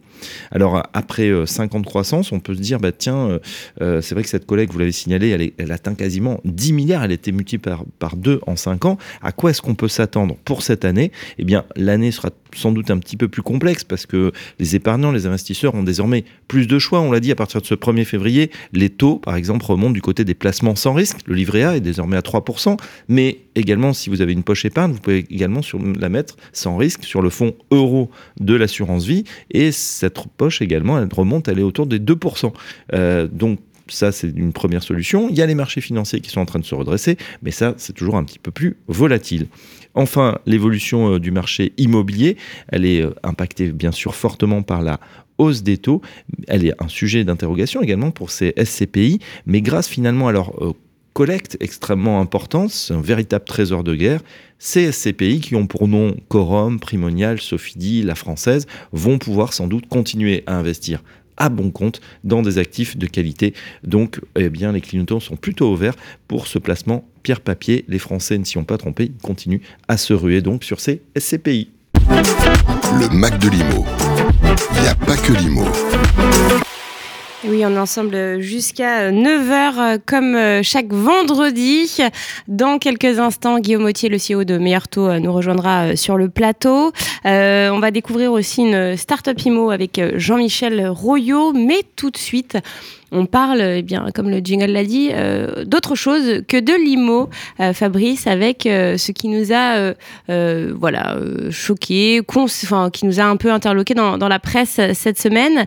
Alors après 5 ans de croissance, on peut se dire, bah, tiens, c'est vrai que cette collègue, vous l'avez signalé, elle est elle atteint quasiment 10 milliards, elle a été multipliée par, par deux en 5 ans. À quoi est-ce qu'on peut s'attendre pour cette année? Eh bien, l'année sera sans doute un petit peu plus complexe parce que les épargnants, les investisseurs ont désormais plus de choix. On l'a dit, à partir de ce 1er février, les taux, par exemple, remontent du côté des placements sans risque. Le livret A est désormais à 3%, mais également, si vous avez une poche épargne, vous pouvez également sur, la mettre sans risque sur le fonds euro de l'assurance vie. Et cette poche également, elle remonte, elle est autour des 2%. Euh, donc, ça, c'est une première solution. Il y a les marchés financiers qui sont en train de se redresser, mais ça, c'est toujours un petit peu plus volatile. Enfin, l'évolution euh, du marché immobilier, elle est euh, impactée bien sûr fortement par la hausse des taux. Elle est un sujet d'interrogation également pour ces SCPI, mais grâce finalement à leur euh, collecte extrêmement importante, c'est un véritable trésor de guerre. Ces SCPI qui ont pour nom Corum, Primonial, Sophidi, La Française, vont pouvoir sans doute continuer à investir à bon compte dans des actifs de qualité. Donc, eh bien, les clignotants sont plutôt ouverts pour ce placement pierre-papier. Les Français ne s'y ont pas trompés, ils continuent à se ruer donc sur ces SCPI. Le Mac de l'IMO. Il n'y a pas que l'IMO. Oui, on est ensemble jusqu'à 9h comme chaque vendredi. Dans quelques instants, Guillaume Autier, le CEO de Meilleur Taux, nous rejoindra sur le plateau. Euh, on va découvrir aussi une start-up IMO avec Jean-Michel Royot, mais tout de suite, on parle, eh bien, comme le jingle l'a dit, euh, d'autre chose que de l'IMO, euh, Fabrice, avec euh, ce qui nous a voilà, choqué, qui nous a un peu interloqué dans, la presse cette semaine.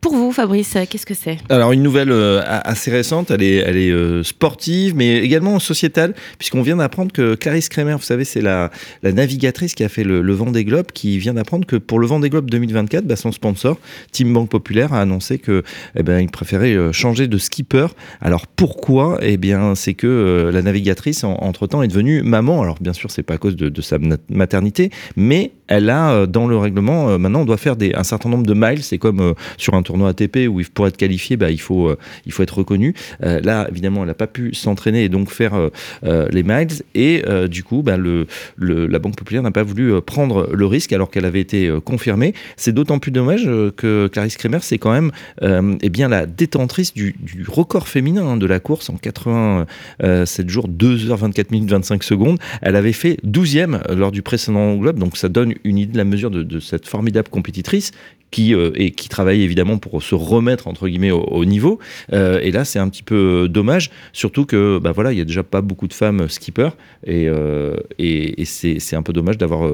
pour vous, Fabrice, qu'est-ce que c'est? Alors, une nouvelle assez récente, elle est, elle est sportive, mais également sociétale, puisqu'on vient d'apprendre que Clarisse Kremer, vous savez, c'est la, navigatrice qui a fait le, le Vendée Globe, qui vient d'apprendre que pour le Vendée Globe 2024, bah, son sponsor, Team Banque Populaire, a annoncé que eh ben, préféré euh, changer de skipper. Alors pourquoi? Eh bien, c'est que euh, la navigatrice, entre-temps, est devenue maman. Alors bien sûr, c'est pas à cause de, sa maternité, mais elle a euh, dans le règlement, maintenant, on doit faire des, un certain nombre de miles. C'est comme sur un tournoi ATP où pour être qualifié, bah, il, faut, il faut être reconnu. là, évidemment, elle n'a pas pu s'entraîner et donc faire les miles. Et du coup, bah, le, la Banque Populaire n'a pas voulu prendre le risque alors qu'elle avait été confirmée. C'est d'autant plus dommage que Clarisse Kremer, c'est quand même eh bien, la détentrice du, record féminin hein, de la course en 87 jours, 2h24 minutes 25 secondes. Elle avait fait 12e lors du précédent Globe, donc ça donne une idée de la mesure de, cette formidable compétitrice qui, euh, et qui travaille évidemment pour se remettre entre guillemets au, niveau. Euh, et là, c'est un petit peu dommage, surtout que bah voilà, il y a déjà pas beaucoup de femmes skippers et, euh, et, et c'est un peu dommage d'avoir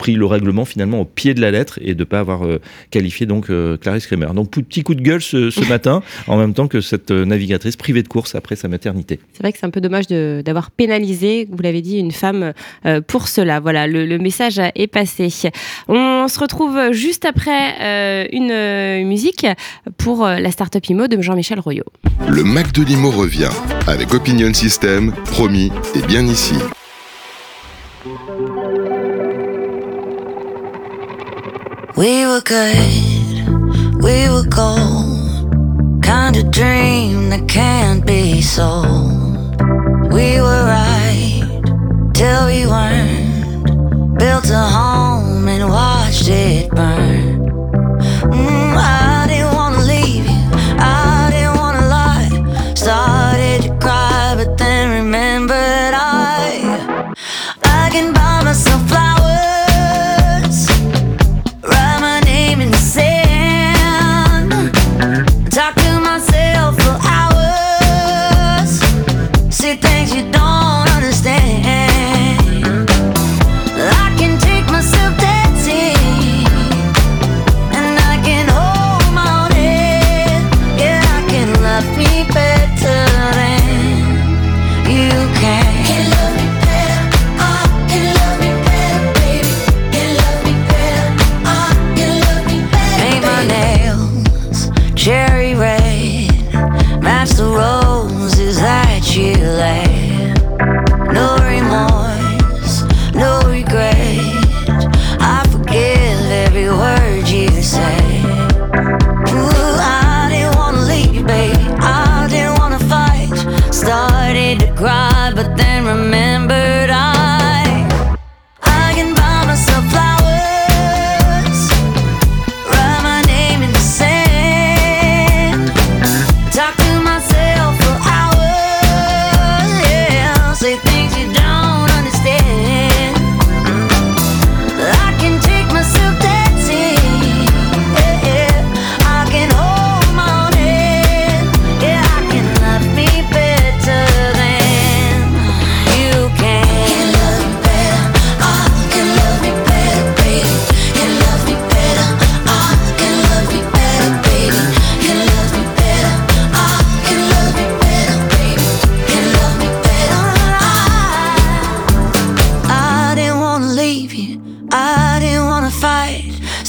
pris le règlement finalement au pied de la lettre et de ne pas avoir euh, qualifié donc euh, Clarisse Kremer. Donc petit coup de gueule ce, matin, en même temps que cette euh, navigatrice privée de course après sa maternité. C'est vrai que c'est un peu dommage d'avoir pénalisé, vous l'avez dit, une femme pour cela. Voilà, le, message est passé. On se retrouve juste après une musique pour la Startup IMO de Jean-Michel Royot. Le Mac de l'IMO revient avec Opinion System, promis et bien ici. We were good, we were gold. Kind of dream that can't be sold. We were right till we weren't. Built a home and watched it burn. Mm, I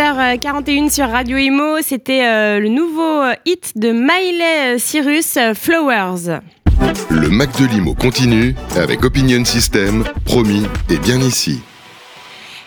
7h41 sur Radio Imo, c'était euh, le nouveau euh, hit de Miley Cyrus, euh, Flowers. Le Mac de Limo continue avec Opinion System, promis et bien ici.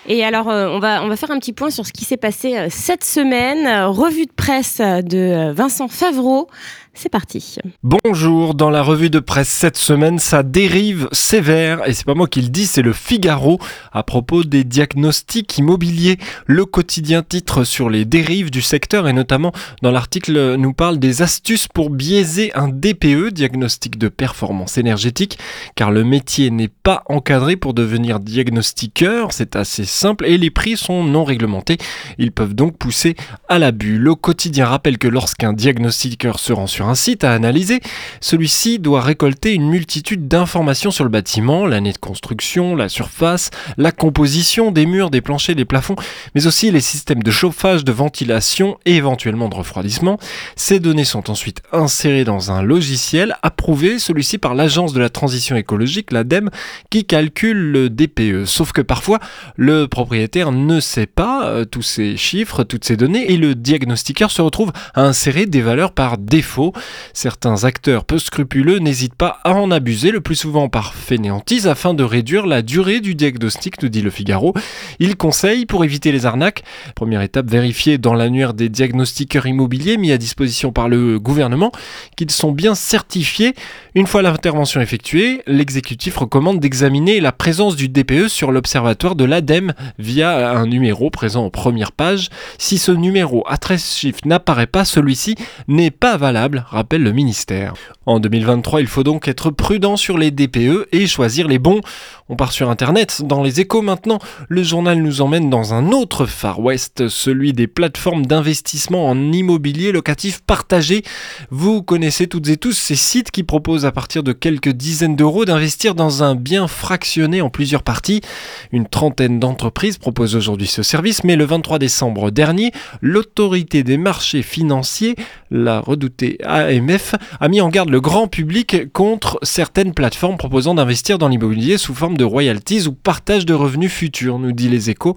Et alors, euh, on, va, on va faire un petit point sur ce qui s'est passé euh, cette semaine. Revue de presse de Vincent Favreau. C'est parti. Bonjour, dans la revue de presse cette semaine, ça dérive sévère, et c'est pas moi qui le dis, c'est le Figaro, à propos des diagnostics immobiliers. Le quotidien titre sur les dérives du secteur, et notamment dans l'article nous parle des astuces pour biaiser un DPE, diagnostic de performance énergétique, car le métier n'est pas encadré pour devenir diagnostiqueur, c'est assez simple, et les prix sont non réglementés, ils peuvent donc pousser à l'abus. Le quotidien rappelle que lorsqu'un diagnostiqueur se rend sur un site à analyser, celui-ci doit récolter une multitude d'informations sur le bâtiment, l'année de construction, la surface, la composition des murs, des planchers, des plafonds, mais aussi les systèmes de chauffage, de ventilation et éventuellement de refroidissement. Ces données sont ensuite insérées dans un logiciel approuvé, celui-ci par l'Agence de la transition écologique, l'ADEME, qui calcule le DPE. Sauf que parfois, le propriétaire ne sait pas euh, tous ces chiffres, toutes ces données, et le diagnostiqueur se retrouve à insérer des valeurs par défaut. Certains acteurs peu scrupuleux n'hésitent pas à en abuser, le plus souvent par fainéantise, afin de réduire la durée du diagnostic, nous dit le Figaro. Il conseille, pour éviter les arnaques, première étape, vérifier dans l'annuaire des diagnostiqueurs immobiliers mis à disposition par le gouvernement qu'ils sont bien certifiés. Une fois l'intervention effectuée, l'exécutif recommande d'examiner la présence du DPE sur l'observatoire de l'ADEME via un numéro présent en première page. Si ce numéro à 13 chiffres n'apparaît pas, celui-ci n'est pas valable, rappelle le ministère. En 2023, il faut donc être prudent sur les DPE et choisir les bons. On part sur Internet. Dans les échos maintenant, le journal nous emmène dans un autre Far West, celui des plateformes d'investissement en immobilier locatif partagé. Vous connaissez toutes et tous ces sites qui proposent à partir de quelques dizaines d'euros d'investir dans un bien fractionné en plusieurs parties. Une trentaine d'entreprises proposent aujourd'hui ce service, mais le 23 décembre dernier, l'autorité des marchés financiers, la redoutée AMF, a mis en garde le grand public contre certaines plateformes proposant d'investir dans l'immobilier sous forme de royalties ou partage de revenus futurs, nous dit les échos.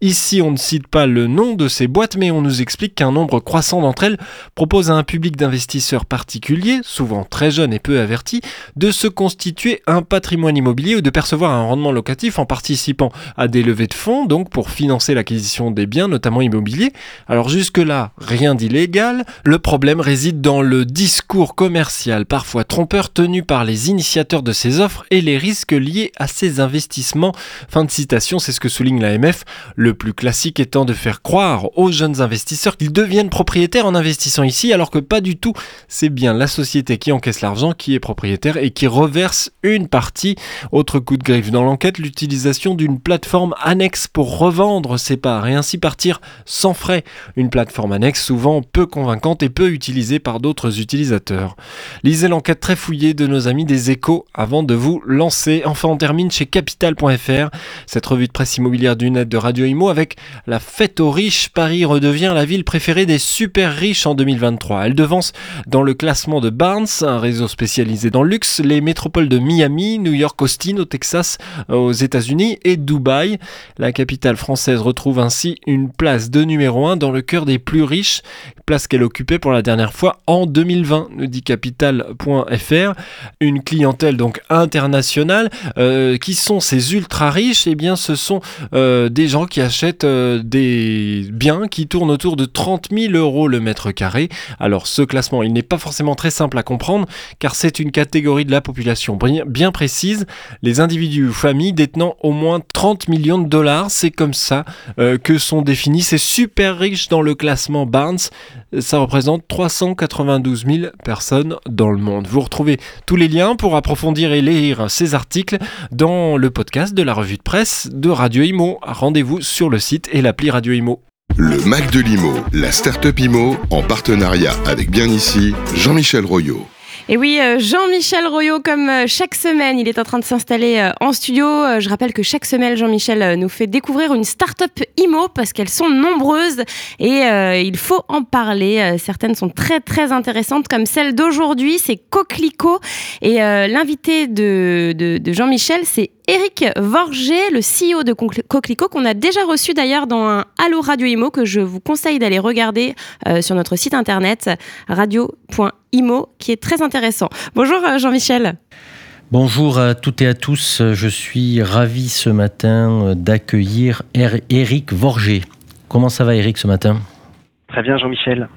Ici, on ne cite pas le nom de ces boîtes, mais on nous explique qu'un nombre croissant d'entre elles propose à un public d'investisseurs particuliers, souvent très jeunes et peu avertis, de se constituer un patrimoine immobilier ou de percevoir un rendement locatif en participant à des levées de fonds, donc pour financer l'acquisition des biens, notamment immobiliers. Alors jusque-là, rien d'illégal. Le problème réside dans le discours commercial parfois trompeur tenu par les initiateurs de ces offres et les risques liés à ces investissements. Fin de citation, c'est ce que souligne l'AMF. Le plus classique étant de faire croire aux jeunes investisseurs qu'ils deviennent propriétaires en investissant ici, alors que pas du tout. C'est bien la société qui encaisse l'argent qui est propriétaire et qui reverse une partie. Autre coup de griffe dans l'enquête, l'utilisation d'une plateforme annexe pour revendre ses parts et ainsi partir sans frais. Une plateforme annexe souvent peu convaincante et peu utilisée par d'autres utilisateurs. Lisez l'enquête très fouillée de nos amis des échos avant de vous lancer. Enfin, on termine chez capital.fr, cette revue de presse immobilière du net de Radio Imo avec la fête aux riches. Paris redevient la ville préférée des super riches en 2023. Elle devance dans le classement de Barnes, un réseau spécialisé dans le luxe, les métropoles de Miami, New York, Austin au Texas, aux États-Unis et Dubaï. La capitale française retrouve ainsi une place de numéro 1 dans le cœur des plus riches, place qu'elle occupait pour la dernière fois en 2020, nous dit capital.fr. Une clientèle donc internationale. Euh, qui sont ces ultra riches Eh bien, ce sont euh, des gens qui achètent euh, des biens qui tournent autour de 30 000 euros le mètre carré. Alors, ce classement, il n'est pas forcément très simple à comprendre, car c'est une catégorie de la population bien, précise. Les individus ou familles détenant au moins 30 millions de dollars, c'est comme ça que sont définis ces super riches dans le classement Barnes. Ça représente 392 000 personnes dans le monde. Vous retrouvez tous les liens pour approfondir et lire ces articles dans le podcast de la revue de presse de Radio Imo. Rendez-vous sur le site et l'appli Radio Imo. Le Mac de l'Imo, la start-up Imo, en partenariat avec bien ici, Jean-Michel Royot. Et oui, euh, Jean-Michel Royot, comme euh, chaque semaine, il est en train de s'installer euh, en studio. Je rappelle que chaque semaine, Jean-Michel nous fait découvrir une start-up IMO parce qu'elles sont nombreuses et il faut en parler. Certaines sont très très intéressantes, comme celle d'aujourd'hui, c'est Coquelicot. Et l'invité de Jean-Michel, c'est Eric Vorger, le CEO de Coquelicot, qu'on a déjà reçu d'ailleurs dans un Allo Radio Imo que je vous conseille d'aller regarder euh, sur notre site internet radio.imo qui est très intéressant. Bonjour euh, Jean-Michel. Bonjour à toutes et à tous. Je suis ravi ce matin d'accueillir Eric Vorger. Comment ça va Eric ce matin? Très bien Jean-Michel.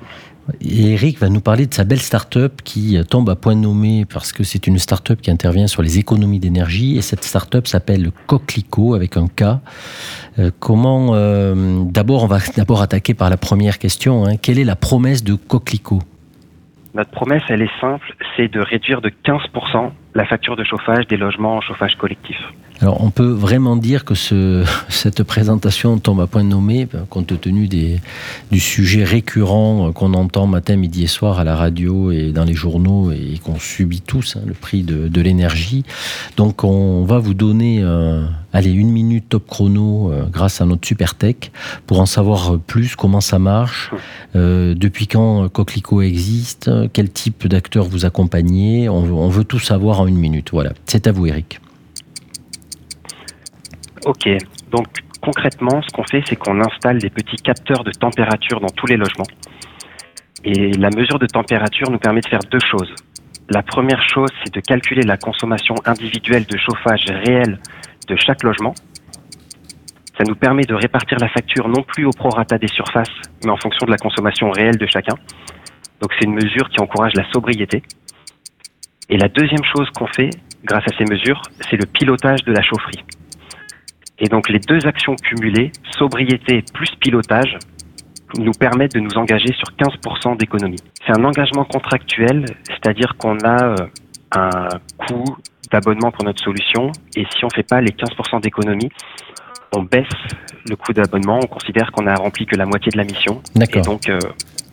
Et Eric va nous parler de sa belle start-up qui tombe à point nommé parce que c'est une start-up qui intervient sur les économies d'énergie et cette start-up s'appelle Coquelicot avec un K. Euh, comment euh, D'abord, on va d'abord attaquer par la première question. Hein. Quelle est la promesse de Coquelicot? Notre promesse, elle est simple, c'est de réduire de 15% la facture de chauffage des logements en chauffage collectif. Alors, on peut vraiment dire que ce, cette présentation tombe à point nommé, ben, compte tenu des, du sujet récurrent euh, qu'on entend matin, midi et soir à la radio et dans les journaux et qu'on subit tous, hein, le prix de, de l'énergie. Donc, on va vous donner, euh, allez, une minute top chrono euh, grâce à notre super tech pour en savoir plus comment ça marche, euh, depuis quand Coquelicot existe, quel type d'acteurs vous accompagnez. On, on veut tout savoir en une minute. Voilà. C'est à vous, Eric. Ok, donc concrètement, ce qu'on fait, c'est qu'on installe des petits capteurs de température dans tous les logements. Et la mesure de température nous permet de faire deux choses. La première chose, c'est de calculer la consommation individuelle de chauffage réel de chaque logement. Ça nous permet de répartir la facture non plus au prorata des surfaces, mais en fonction de la consommation réelle de chacun. Donc c'est une mesure qui encourage la sobriété. Et la deuxième chose qu'on fait, grâce à ces mesures, c'est le pilotage de la chaufferie. Et donc les deux actions cumulées, sobriété plus pilotage, nous permettent de nous engager sur 15% d'économie. C'est un engagement contractuel, c'est-à-dire qu'on a euh, un coût d'abonnement pour notre solution et si on ne fait pas les 15% d'économie, on baisse le coût d'abonnement, on considère qu'on a rempli que la moitié de la mission. D'accord. Et donc, euh,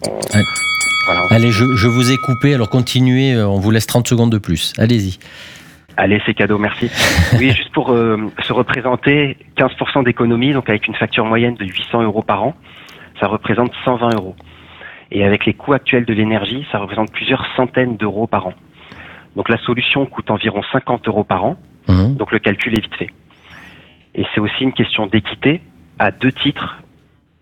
on, voilà. Allez, je, je, vous ai coupé, alors continuez, euh, on vous laisse 30 secondes de plus. Allez-y. Allez, c'est cadeau, merci. Oui, juste pour euh, se représenter, 15% d'économie, donc avec une facture moyenne de 800 euros par an, ça représente 120 euros. Et avec les coûts actuels de l'énergie, ça représente plusieurs centaines d'euros par an. Donc la solution coûte environ 50 euros par an, mmh. donc le calcul est vite fait. Et c'est aussi une question d'équité à deux titres.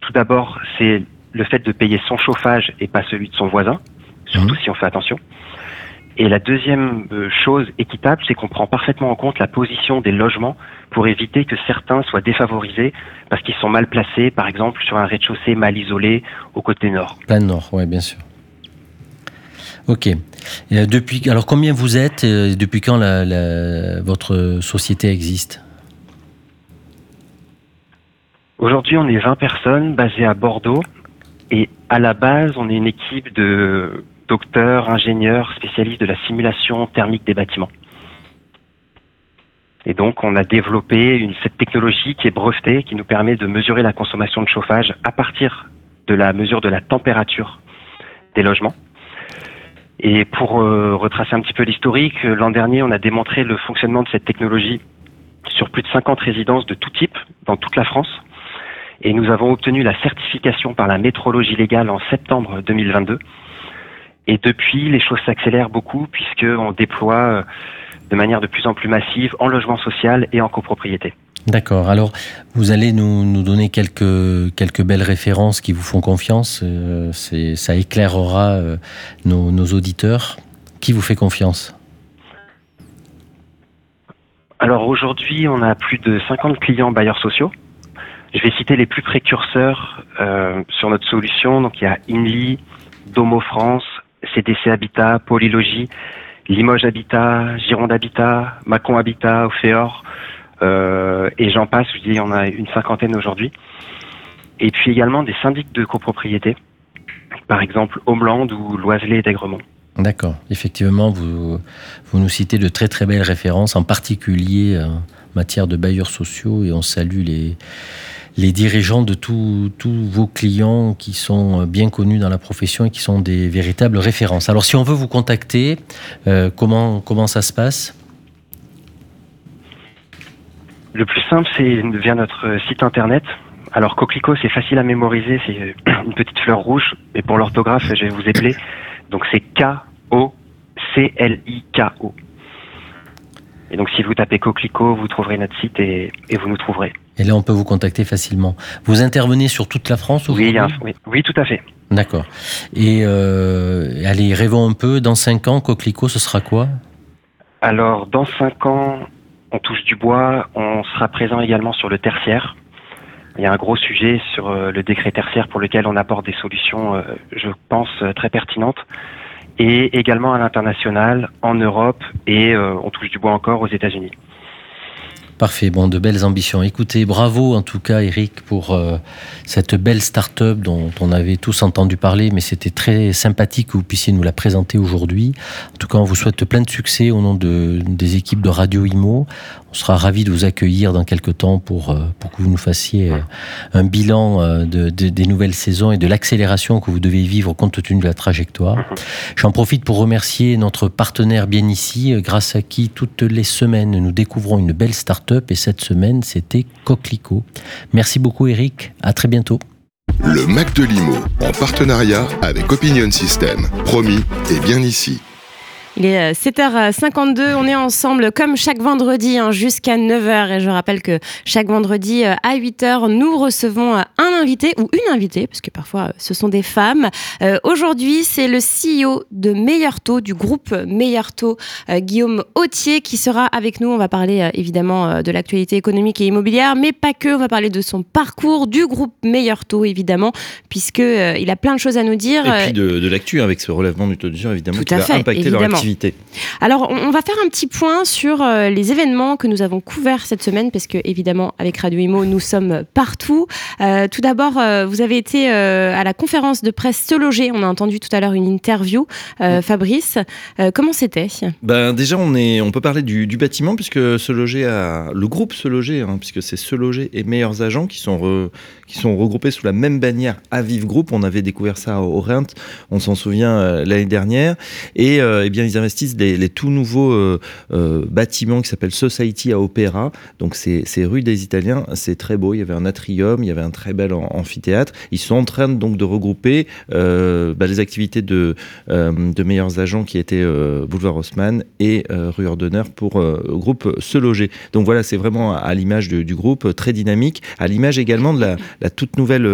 Tout d'abord, c'est le fait de payer son chauffage et pas celui de son voisin, surtout mmh. si on fait attention. Et la deuxième euh, chose équitable, c'est qu'on prend parfaitement en compte la position des logements pour éviter que certains soient défavorisés parce qu'ils sont mal placés, par exemple sur un rez-de-chaussée mal isolé au côté nord. Plein nord, oui, bien sûr. Ok. Et depuis, alors combien vous êtes et Depuis quand la, la, votre société existe? Aujourd'hui, on est 20 personnes basées à Bordeaux. Et à la base, on est une équipe de docteur, ingénieur, spécialiste de la simulation thermique des bâtiments. Et donc, on a développé cette technologie qui est brevetée, qui nous permet de mesurer la consommation de chauffage à partir de la mesure de la température des logements. Et pour euh, retracer un petit peu l'historique, l'an dernier, on a démontré le fonctionnement de cette technologie sur plus de 50 résidences de tout type dans toute la France. Et nous avons obtenu la certification par la métrologie légale en septembre 2022. Et depuis, les choses s'accélèrent beaucoup puisqu'on déploie de manière de plus en plus massive en logement social et en copropriété. D'accord. Alors, vous allez nous, nous, donner quelques, quelques belles références qui vous font confiance. Euh, ça éclairera euh, nos, nos, auditeurs. Qui vous fait confiance? Alors aujourd'hui, on a plus de 50 clients bailleurs sociaux. Je vais citer les plus précurseurs euh, sur notre solution. Donc il y a Inly, Domo France, CDC Habitat, Polylogie, Limoges Habitat, Gironde Habitat, Macon Habitat, Ophéor, euh, et j'en passe, je dis, on a une cinquantaine aujourd'hui. Et puis également des syndics de copropriété, par exemple Homeland ou Loiselet et d'Aigremont. D'accord. Effectivement, vous, vous nous citez de très très belles références, en particulier en matière de bailleurs sociaux, et on salue les, les dirigeants de tous vos clients qui sont bien connus dans la profession et qui sont des véritables références. Alors si on veut vous contacter, euh, comment, ça se passe? Le plus simple, c'est via notre site internet. Alors Coquelicot, c'est facile à mémoriser, c'est une petite fleur rouge, mais pour l'orthographe, je vais vous épeler. Donc c'est K-O-C-L-I-K-O. Et donc si vous tapez Coquelicot, vous trouverez notre site et, et vous nous trouverez. Et là, on peut vous contacter facilement. Vous intervenez sur toute la France Oui, un- oui, oui, tout à fait. D'accord. Et euh, allez, rêvons un peu. Dans 5 ans, Coquelicot, ce sera quoi? Alors, dans cinq ans, on touche du bois. On sera présent également sur le tertiaire. Il y a un gros sujet sur euh, le décret tertiaire pour lequel on apporte des solutions, euh, je pense, très pertinentes. Et également à l'international, en Europe, et euh, on touche du bois encore aux États-Unis. Parfait, bon, de belles ambitions. Écoutez, bravo en tout cas Eric pour euh, cette belle start-up dont on avait tous entendu parler, mais c'était très sympathique que vous puissiez nous la présenter aujourd'hui. En tout cas, on vous souhaite plein de succès au nom de, des équipes de Radio Imo. On sera ravis de vous accueillir dans quelques temps pour, euh, pour que vous nous fassiez euh, un bilan de, de- des nouvelles saisons et de l'accélération que vous devez vivre compte tenu de la trajectoire. J'en profite pour remercier notre partenaire bien ici, grâce à qui toutes les semaines nous découvrons une belle start-up et cette semaine c'était Coquelicot. Merci beaucoup Eric, à très bientôt. Le Mac de Limo, en partenariat avec Opinion System. Promis, et bien ici. Il est euh, 7h52, on est ensemble comme chaque vendredi hein, jusqu'à 9h et je rappelle que chaque vendredi euh, à 8h nous recevons euh, un invité ou une invitée parce que parfois euh, ce sont des femmes. Euh, Aujourd'hui c'est le CEO de Meilleur Taux, du groupe Meilleur Taux, euh, Guillaume Autier qui sera avec nous. On va parler euh, évidemment euh, de l'actualité économique et immobilière mais pas que, on va parler de son parcours, du groupe Meilleur Taux évidemment puisque euh, il a plein de choses à nous dire. Et Euh, puis de, de l'actu avec ce relèvement du taux d'usure, évidemment, Tout qui à va fait, impacter leur évidemment. Alors, on va faire un petit point sur euh, les événements que nous avons couverts cette semaine, parce que évidemment, avec Radio Imo, nous sommes partout. Euh, tout d'abord, euh, vous avez été à la conférence de presse Se Loger. On a entendu tout à l'heure une interview, euh, Fabrice. Euh, comment c'était? Ben déjà, on, est, on peut parler du, du bâtiment, puisque se loger à, le groupe se loger, hein, puisque c'est se loger et meilleurs agents qui sont, re- qui sont regroupés sous la même bannière Aviv Group. On avait découvert ça au Rent, on s'en souvient l'année dernière. Et eh bien, ils investissent les, tout nouveaux euh, euh, bâtiments qui s'appellent Society à Opéra. Donc, c'est rue des Italiens. C'est très beau. Il y avait un atrium, il y avait un très bel am- amphithéâtre. Ils sont en train donc de regrouper euh, bah, les activités de, de meilleurs agents qui étaient Boulevard Haussmann et rue Ordonneur pour groupe Se Loger. Donc voilà, c'est vraiment à, l'image du groupe, très dynamique, à l'image également de la, toute nouvelle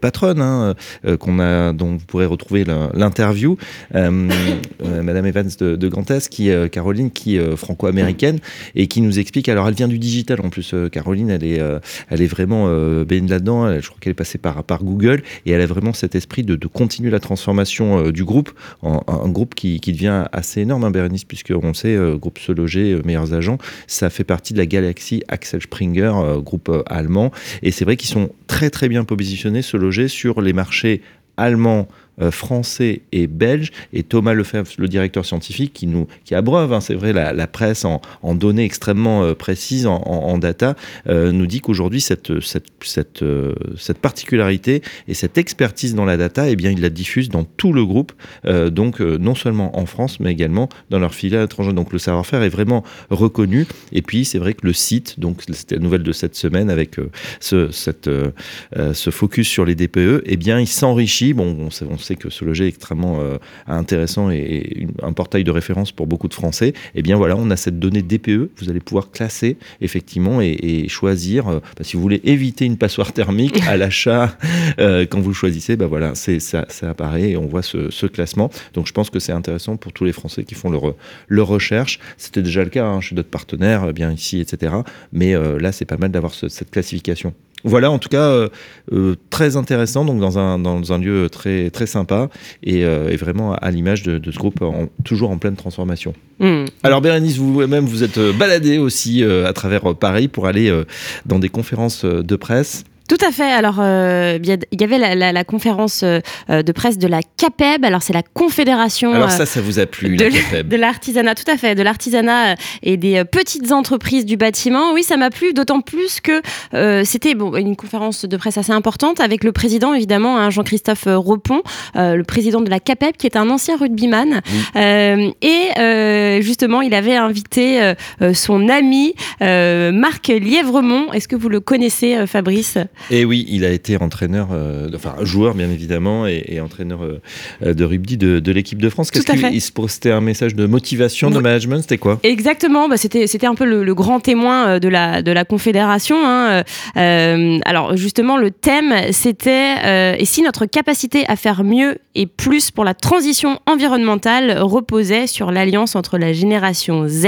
patronne hein, qu'on a, dont vous pourrez retrouver l'interview, Madame Evans de, Grantas, qui euh, Caroline, qui est euh, franco-américaine et qui nous explique. Alors, elle vient du digital en plus. euh, Caroline, elle est, euh, elle est vraiment baigne là-dedans. Je crois qu'elle est passée par par Google et elle a vraiment cet esprit de, continuer la transformation du groupe en un groupe qui, qui devient assez énorme, hein, Bérénice, puisque on sait, groupe Se Loger, meilleurs agents, ça fait partie de la galaxie Axel Springer, groupe allemand. Et c'est vrai qu'ils sont très très bien positionnés, Se Loger, sur les marchés allemands, français et belges. Et Thomas Lefebvre, le directeur scientifique, qui nous qui abreuve, hein, c'est vrai, la, presse en, données extrêmement euh, précises, en, data, euh, nous dit qu'aujourd'hui, cette, cette, cette, euh, particularité et cette expertise dans la data, eh bien, il la diffuse dans tout le groupe, euh, donc euh, non seulement en France, mais également dans leur filiale étrangère. Donc le savoir-faire est vraiment reconnu. Et puis, c'est vrai que le site, donc c'était la nouvelle de cette semaine avec euh, ce, cette, euh, euh, ce focus sur les DPE, eh bien, il s'enrichit. Bon, on on sait que ce loger est extrêmement euh, intéressant et un portail de référence pour beaucoup de Français. Eh bien, voilà, on a cette donnée DPE. Vous allez pouvoir classer effectivement et, et choisir. euh, bah, si vous voulez éviter une passoire thermique à l'achat, euh, quand vous choisissez, bah voilà, ça, apparaît et on voit ce, classement. Donc, je pense que c'est intéressant pour tous les Français qui font leur, recherche. C'était déjà le cas hein, chez d'autres partenaires, bien ici, etc. Mais là, c'est pas mal d'avoir ce- cette classification. Voilà, en tout cas, euh, euh, très intéressant, donc dans un, dans un lieu très, très sympa et, euh, et vraiment à l'image de, de ce groupe, en- toujours en pleine transformation. Hmm. Alors Bérénice, vous-même, vous êtes euh, baladé aussi euh, à travers Paris pour aller euh, dans des conférences de presse. Tout à fait. Alors, euh, il y avait la, la- la conférence euh, euh, de presse de la CAPEB. Alors, c'est la Confédération Alors ça, ça vous a plu, de, l'artisanat. Tout à fait, de l'artisanat et des petites entreprises du bâtiment. Oui, ça m'a plu, d'autant plus que euh, c'était bon, une conférence de presse assez importante avec le président, évidemment, hein, Jean-Christophe Repon, euh, le président de la CAPEB, qui est un ancien rugbyman. Euh, et euh, justement, il avait invité son ami euh, Marc Lièvremont. Est-ce que vous le connaissez, Fabrice? Et oui, il a été entraîneur, euh, enfin joueur bien évidemment, et, et entraîneur euh, de rugby de, de l'équipe de France. Qu'est-ce qu'il se postait un message de motivation, de management C'était quoi? Exactement, bah, c'était c'était un peu le, le grand témoin euh, de la de la confédération. hein. Euh, alors justement, le thème c'était et si notre capacité à faire mieux et plus pour la transition environnementale reposait sur l'alliance entre la génération Z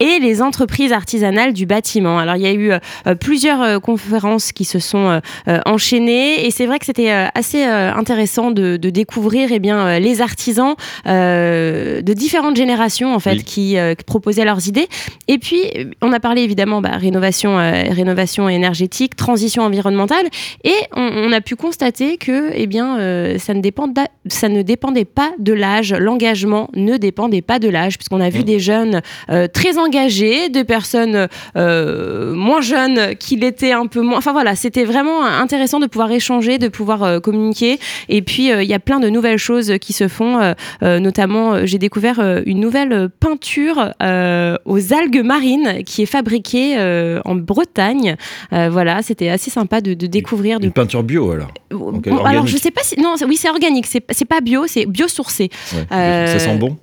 et les entreprises artisanales du bâtiment? Alors il y a eu plusieurs conférences qui se sont euh, euh, enchaînées et c'est vrai que c'était euh, assez intéressant de, de découvrir eh bien les artisans de différentes générations en fait Oui. qui proposaient leurs idées. Et puis on a parlé évidemment bah, rénovation, rénovation énergétique, transition environnementale et on, on a pu constater que eh bien ça ne dépend ça ne dépendait pas de l'âge, l'engagement ne dépendait pas de l'âge puisqu'on a vu des jeunes euh, très engagés, des personnes euh, moins jeunes qui l'étaient un peu moins. Enfin voilà, c'était vraiment intéressant de pouvoir échanger, de pouvoir euh, communiquer. Et puis euh, il y a plein de nouvelles choses qui se font. euh, notamment, j'ai découvert une nouvelle peinture aux algues marines qui est fabriquée en Bretagne. Voilà, c'était assez sympa de, de découvrir. De... Une peinture bio alors Bon, Donc, alors je sais pas si non, oui c'est organique, c'est pas bio, c'est biosourcé. Ouais. Ça sent bon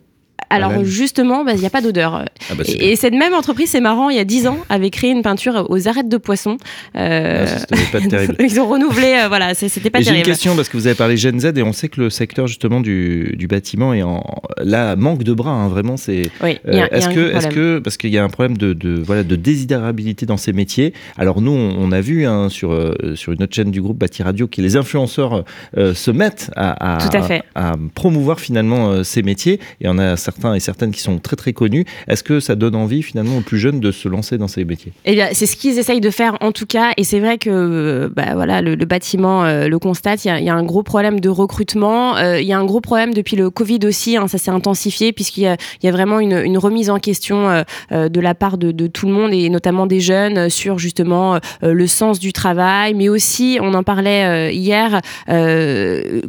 alors justement, bah, il n'y a pas d'odeur. Ah bah, et, et cette même entreprise, c'est marrant, il y a 10 ans, avait créé une peinture aux arêtes de poissons. Euh, Ah, pas terrible. Ils ont renouvelé, euh, voilà, c'était pas Et j'ai une terrible. question parce que vous avez parlé Gen Z et on sait que le secteur justement du, du bâtiment est en là manque de bras hein, vraiment c'est Oui, a est-ce un que est-ce que parce qu'il y a un problème de, de voilà de désidérabilité dans ces métiers alors nous on, on a vu hein, sur euh, sur une autre chaîne du groupe Bâti Radio que les influenceurs euh, se mettent à, à- Tout à fait. à promouvoir finalement euh, ces métiers et on a certains et certaines qui sont très très connus est-ce que ça donne envie finalement aux plus jeunes de se lancer dans ces métiers? Eh bien, c'est ce qu'ils essayent de faire en tout cas, et c'est vrai que euh, bah, voilà, le, bâtiment euh, le constate. Il y, a, un gros problème de recrutement. euh, il y a un gros problème depuis le Covid aussi. hein, ça s'est intensifié puisqu'il y a, vraiment une, remise en question de la part de, tout le monde et notamment des jeunes sur justement le sens du travail, mais aussi, on en parlait hier, que-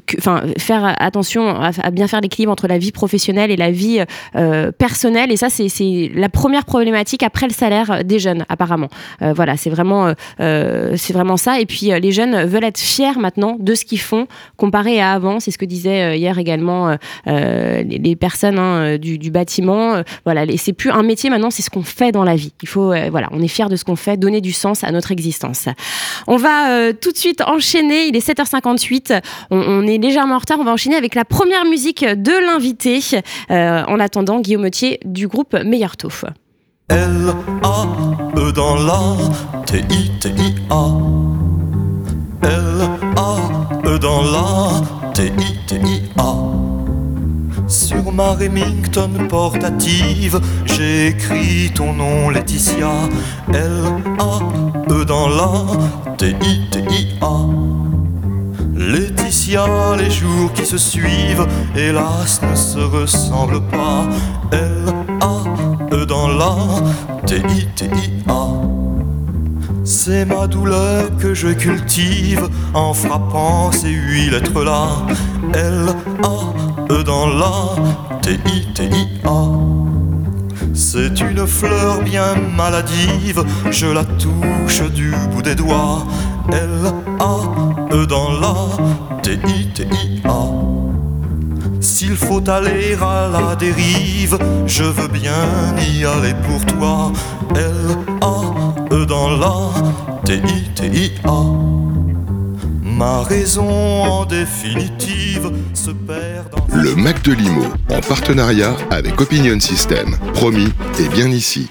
faire attention à, à bien faire l'équilibre entre la vie professionnelle et la vie euh, personnelle. Et ça, c'est la première problématique après le salaire des jeunes, apparemment. Euh, voilà, c'est vraiment, euh, vraiment ça. Et puis, les jeunes veulent être fiers maintenant de ce qu'ils font comparé à avant. C'est ce que disaient hier également les, personnes hein, du, bâtiment. Voilà, c'est plus un métier maintenant, c'est ce qu'on fait dans la vie. Il faut, voilà, on est fier de ce qu'on fait, donner du sens à notre existence. On va tout de suite enchaîner. Il est 7h58. On, on est légèrement en retard. On va enchaîner avec la première musique de l'invité. En attendant, Guillaume Thier du groupe Meilleur Taux. L-A-E dans la T-I-T-I-A. L-A-E dans la T-I-T-I-A. Sur ma Remington portative, j'ai écrit ton nom Laetitia. L-A-E dans la T-I-T-I-A. Laetitia, les jours qui se suivent, hélas, ne se ressemblent pas. L-A-E dans la T-I-T-I-A. C'est ma douleur que je cultive en frappant ces huit lettres-là. L-A-E dans la T-I-T-I-A. C'est une fleur bien maladive, je la touche du bout des doigts. L-A-E dans la T-I-T-I-A. S'il faut aller à la dérive, je veux bien y aller pour toi. L-A-E dans la T-I-T-I-A. Ma raison en définitive se perd dans... Le Mac de Limo, en partenariat avec Opinion System. Promis, et bien ici.